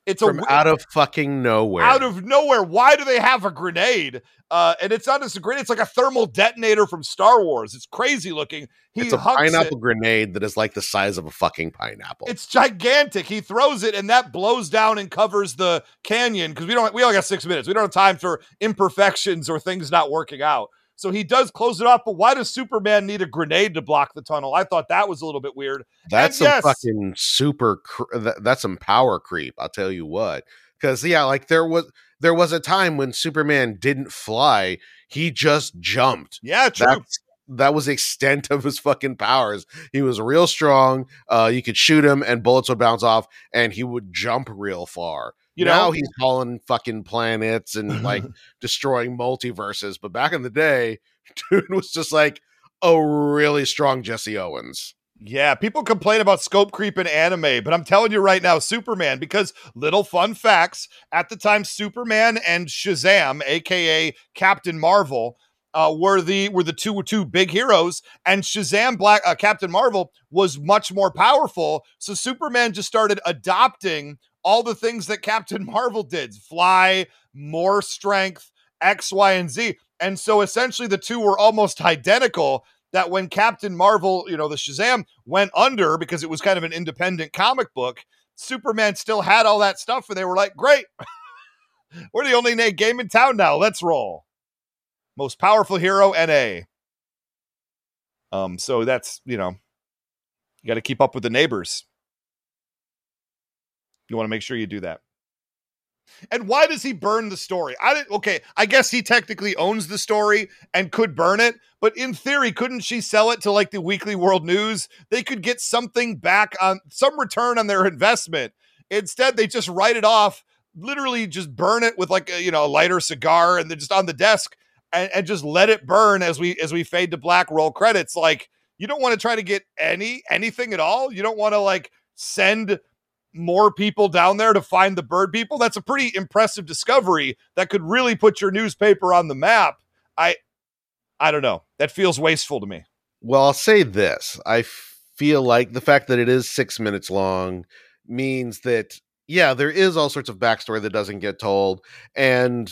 It's a From we- out of fucking nowhere. out of nowhere. Why do they have a grenade? Uh, and it's not just a grenade; it's like a thermal detonator from Star Wars. It's crazy looking. He it's a hucks it. pineapple grenade that is like the size of a fucking pineapple. It's gigantic. He throws it, and that blows down and covers the canyon because we don't. We only got six minutes. We don't have time for imperfections or things not working out. So he does close it off. But why does Superman need a grenade to block the tunnel? I thought that was a little bit weird. That's And some yes. fucking super. Cr- that, that's some power creep. I'll tell you what. Because yeah, like there was there was a time when Superman didn't fly; he just jumped. Yeah, true. That's that was the extent of his fucking powers. He was real strong. Uh, you could shoot him, and bullets would bounce off, and he would jump real far. You now know- he's hauling fucking planets and like destroying multiverses. But back in the day, dude was just like a really strong Jesse Owens. Yeah, people complain about scope creep in anime, but I'm telling you right now, Superman, because little fun facts at the time, Superman and Shazam, aka Captain Marvel, uh, were the were the two two big heroes, and Shazam Black uh, Captain Marvel was much more powerful. So Superman just started adopting all the things that Captain Marvel did: fly, more strength, X, Y, and Z. And so essentially, the two were almost identical that when Captain Marvel, you know, the Shazam went under because it was kind of an independent comic book, Superman still had all that stuff, and they were like, great. we're the only na- game in town now. Let's roll. Most powerful hero, NA. Um, so that's, you know, you got to keep up with the neighbors. You want to make sure you do that. And why does he burn the story? I didn't. Okay, I guess he technically owns the story and could burn it, but in theory, couldn't she sell it to like the Weekly World News? They could get something back on some return on their investment. Instead, they just write it off, literally just burn it with like a, you know a lighter cigar, and then just on the desk and, and just let it burn as we as we fade to black. Roll credits. Like you don't want to try to get any anything at all. You don't want to like send more people down there to find the bird people. That's a pretty impressive discovery that could really put your newspaper on the map. I I don't know. That feels wasteful to me. Well, I'll say this. I feel like the fact that it is 6 minutes long means that yeah, there is all sorts of backstory that doesn't get told and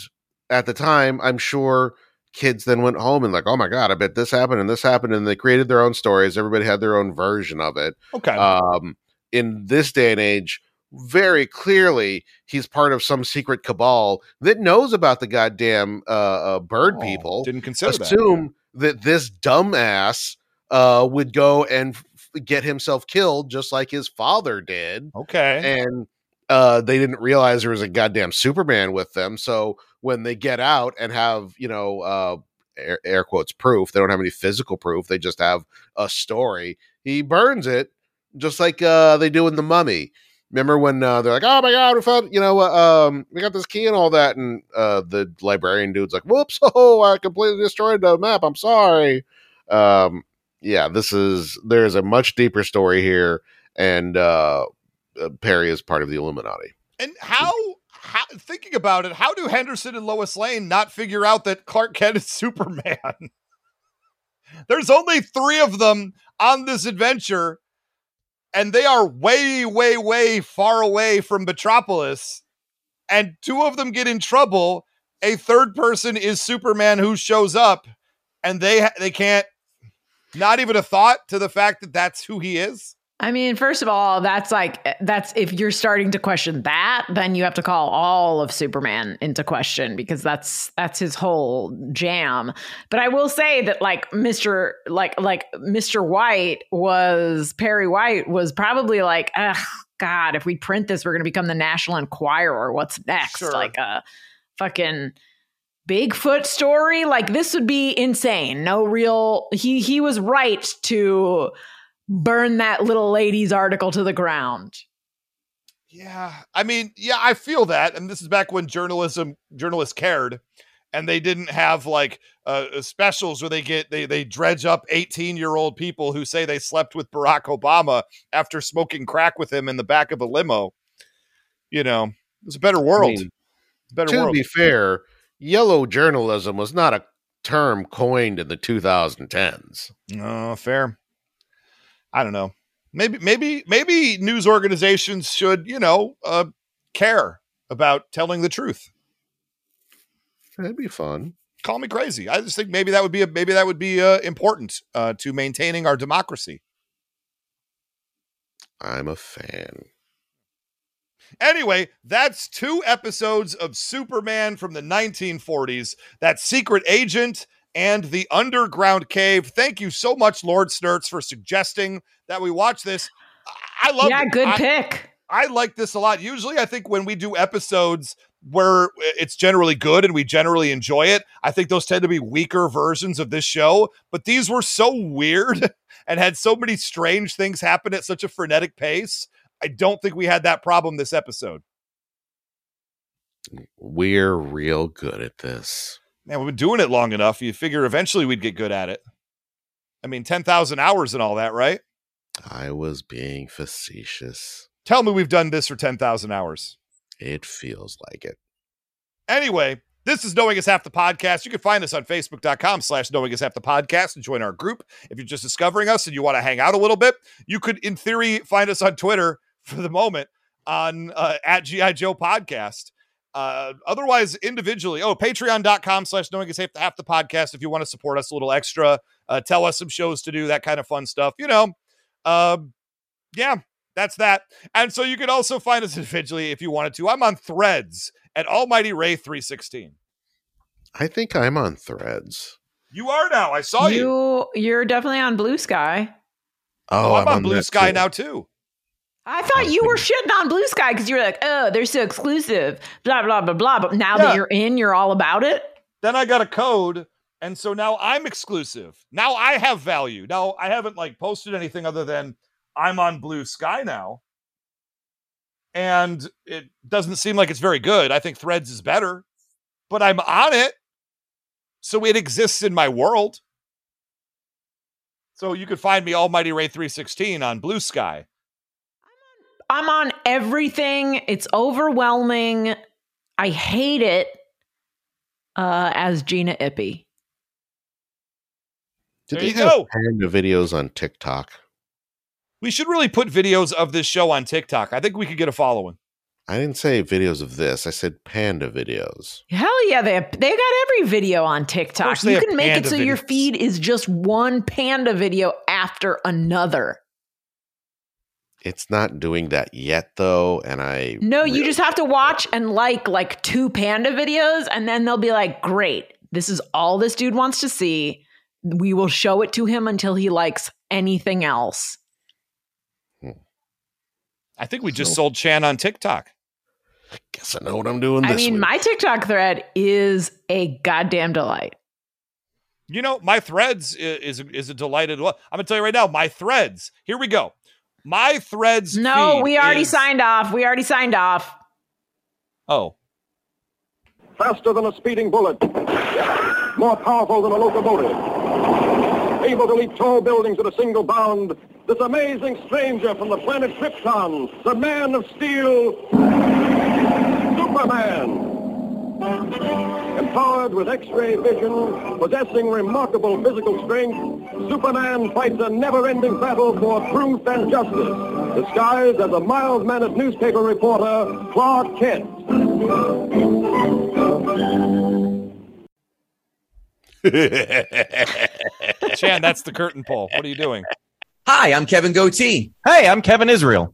at the time, I'm sure kids then went home and like, oh my god, I bet this happened and this happened, and they created their own stories. Everybody had their own version of it. Okay. Um, in this day and age, very clearly he's part of some secret cabal that knows about the goddamn uh, uh, bird Oh, people. Didn't consider that. Assume that. this dumbass uh, would go and f- get himself killed just like his father did Okay. and uh, they didn't realize there was a goddamn Superman with them. So when they get out and have you know uh, air, air quotes proof, they don't have any physical proof. They just have a story. He burns it just like uh, they do in the Mummy. Remember when uh, they're like, "Oh my god, we found you know uh, um, we got this key and all that," and uh, the librarian dude's like, "Whoops! Oh, I completely destroyed the map. I'm sorry." Um, yeah, this is there is a much deeper story here, and uh, uh, Perry is part of the Illuminati. And how, how thinking about it, how do Henderson and Lois Lane not figure out that Clark Kent is Superman? There's only three of them on this adventure, and they are way, way, way far away from Metropolis. And two of them get in trouble. A third person is Superman who shows up, and they they can't. Not even a thought to the fact that that's who he is. I mean, first of all, that's like that's if you're starting to question that, then you have to call all of Superman into question because that's that's his whole jam. But I will say that like Mr. like like Mr. White was Perry White was probably like, ugh, God, if we print this, we're gonna become the National Enquirer. What's next? Sure. Like a fucking Bigfoot story? Like this would be insane. No real he he was right to burn that little lady's article to the ground. Yeah, I mean, yeah, I feel that, and this is back when journalism journalists cared, and they didn't have like uh, uh, specials where they get they they dredge up eighteen year old people who say they slept with Barack Obama after smoking crack with him in the back of a limo. You know, it was a better world. mean, a better to world. be fair, yellow journalism was not a term coined in the 2010s. No, fair. I don't know. Maybe, maybe, maybe news organizations should, you know, uh, care about telling the truth. That'd be fun. Call me crazy. I just think maybe that would be a, maybe that would be uh, important uh, to maintaining our democracy. I'm a fan. Anyway, that's two episodes of Superman from the 1940s. That secret agent and the underground cave. Thank you so much, Lord Snurts, for suggesting that we watch this. I I love yeah, it. good I- pick. I like this a lot. Usually, I think when we do episodes where it's generally good and we generally enjoy it, I think those tend to be weaker versions of this show. But these were so weird and had so many strange things happen at such a frenetic pace. I don't think we had that problem this episode. We're real good at this. Man, we've been doing it long enough. You figure eventually we'd get good at it. I mean, 10,000 hours and all that, right? I was being facetious. Tell me we've done this for 10,000 hours. It feels like it. Anyway, this is Knowing is Half the Podcast. You can find us on Facebook.com slash Knowing is Half the Podcast and join our group. If you're just discovering us and you want to hang out a little bit, you could, in theory, find us on Twitter for the moment on uh, at GI Joe Podcast. Uh, otherwise, individually, oh, patreon.com slash knowing is half the, half the podcast. If you want to support us a little extra, uh, tell us some shows to do, that kind of fun stuff, you know. Um, yeah, that's that. And so you can also find us individually if you wanted to. I'm on threads at Almighty Ray 316. I think I'm on threads. You are now. I saw you. you you're definitely on Blue Sky. Oh, Oh, I'm, on Blue Sky too. now too. I thought you were shitting on Blue Sky because you were like, oh, they're so exclusive, blah, blah, blah, blah. But now Yeah. that you're in, you're all about it. Then I got a code, and so now I'm exclusive. Now I have value. Now I haven't like posted anything other than I'm on Blue Sky now. And it doesn't seem like it's very good. I think Threads is better, but I'm on it. So it exists in my world. So you could find me Almighty Ray 316 on Blue Sky. I'm on everything. It's overwhelming. I hate it. Uh, as Gina Ippy. Do There they you have go. panda videos on TikTok? We should really put videos of this show on TikTok. I think we could get a following. I didn't say videos of this. I said panda videos. Hell yeah, they have, they got every video on TikTok. You can make it panda so your feed is just one panda video after another. It's not doing that yet, though, and I No, you just have to watch and like like two panda videos, and then they'll be like, "Great, this is all this dude wants to see. We will show it to him until he likes anything else." Hmm. I think we just So- sold Chan on TikTok. I guess I know what I'm doing. I mean, week. my TikTok thread is a goddamn delight. You know, my threads i- is is a delighted. I'm gonna tell you right now, my threads. Here we go. My threads. No, feed we already is- signed off. We already signed off. Oh, Faster than a speeding bullet. More powerful than a locomotive. Able to leap tall buildings at a single bound. This amazing stranger from the planet Krypton. The Man of Steel. Superman. Empowered with X-ray vision, possessing remarkable physical strength, Superman fights a never-ending battle for truth and justice, disguised as a mild-mannered newspaper reporter, Clark Kent. Chan, that's the curtain pull. What are you doing? Hi, I'm Kevin Goatee. Hey, I'm Kevin Israel.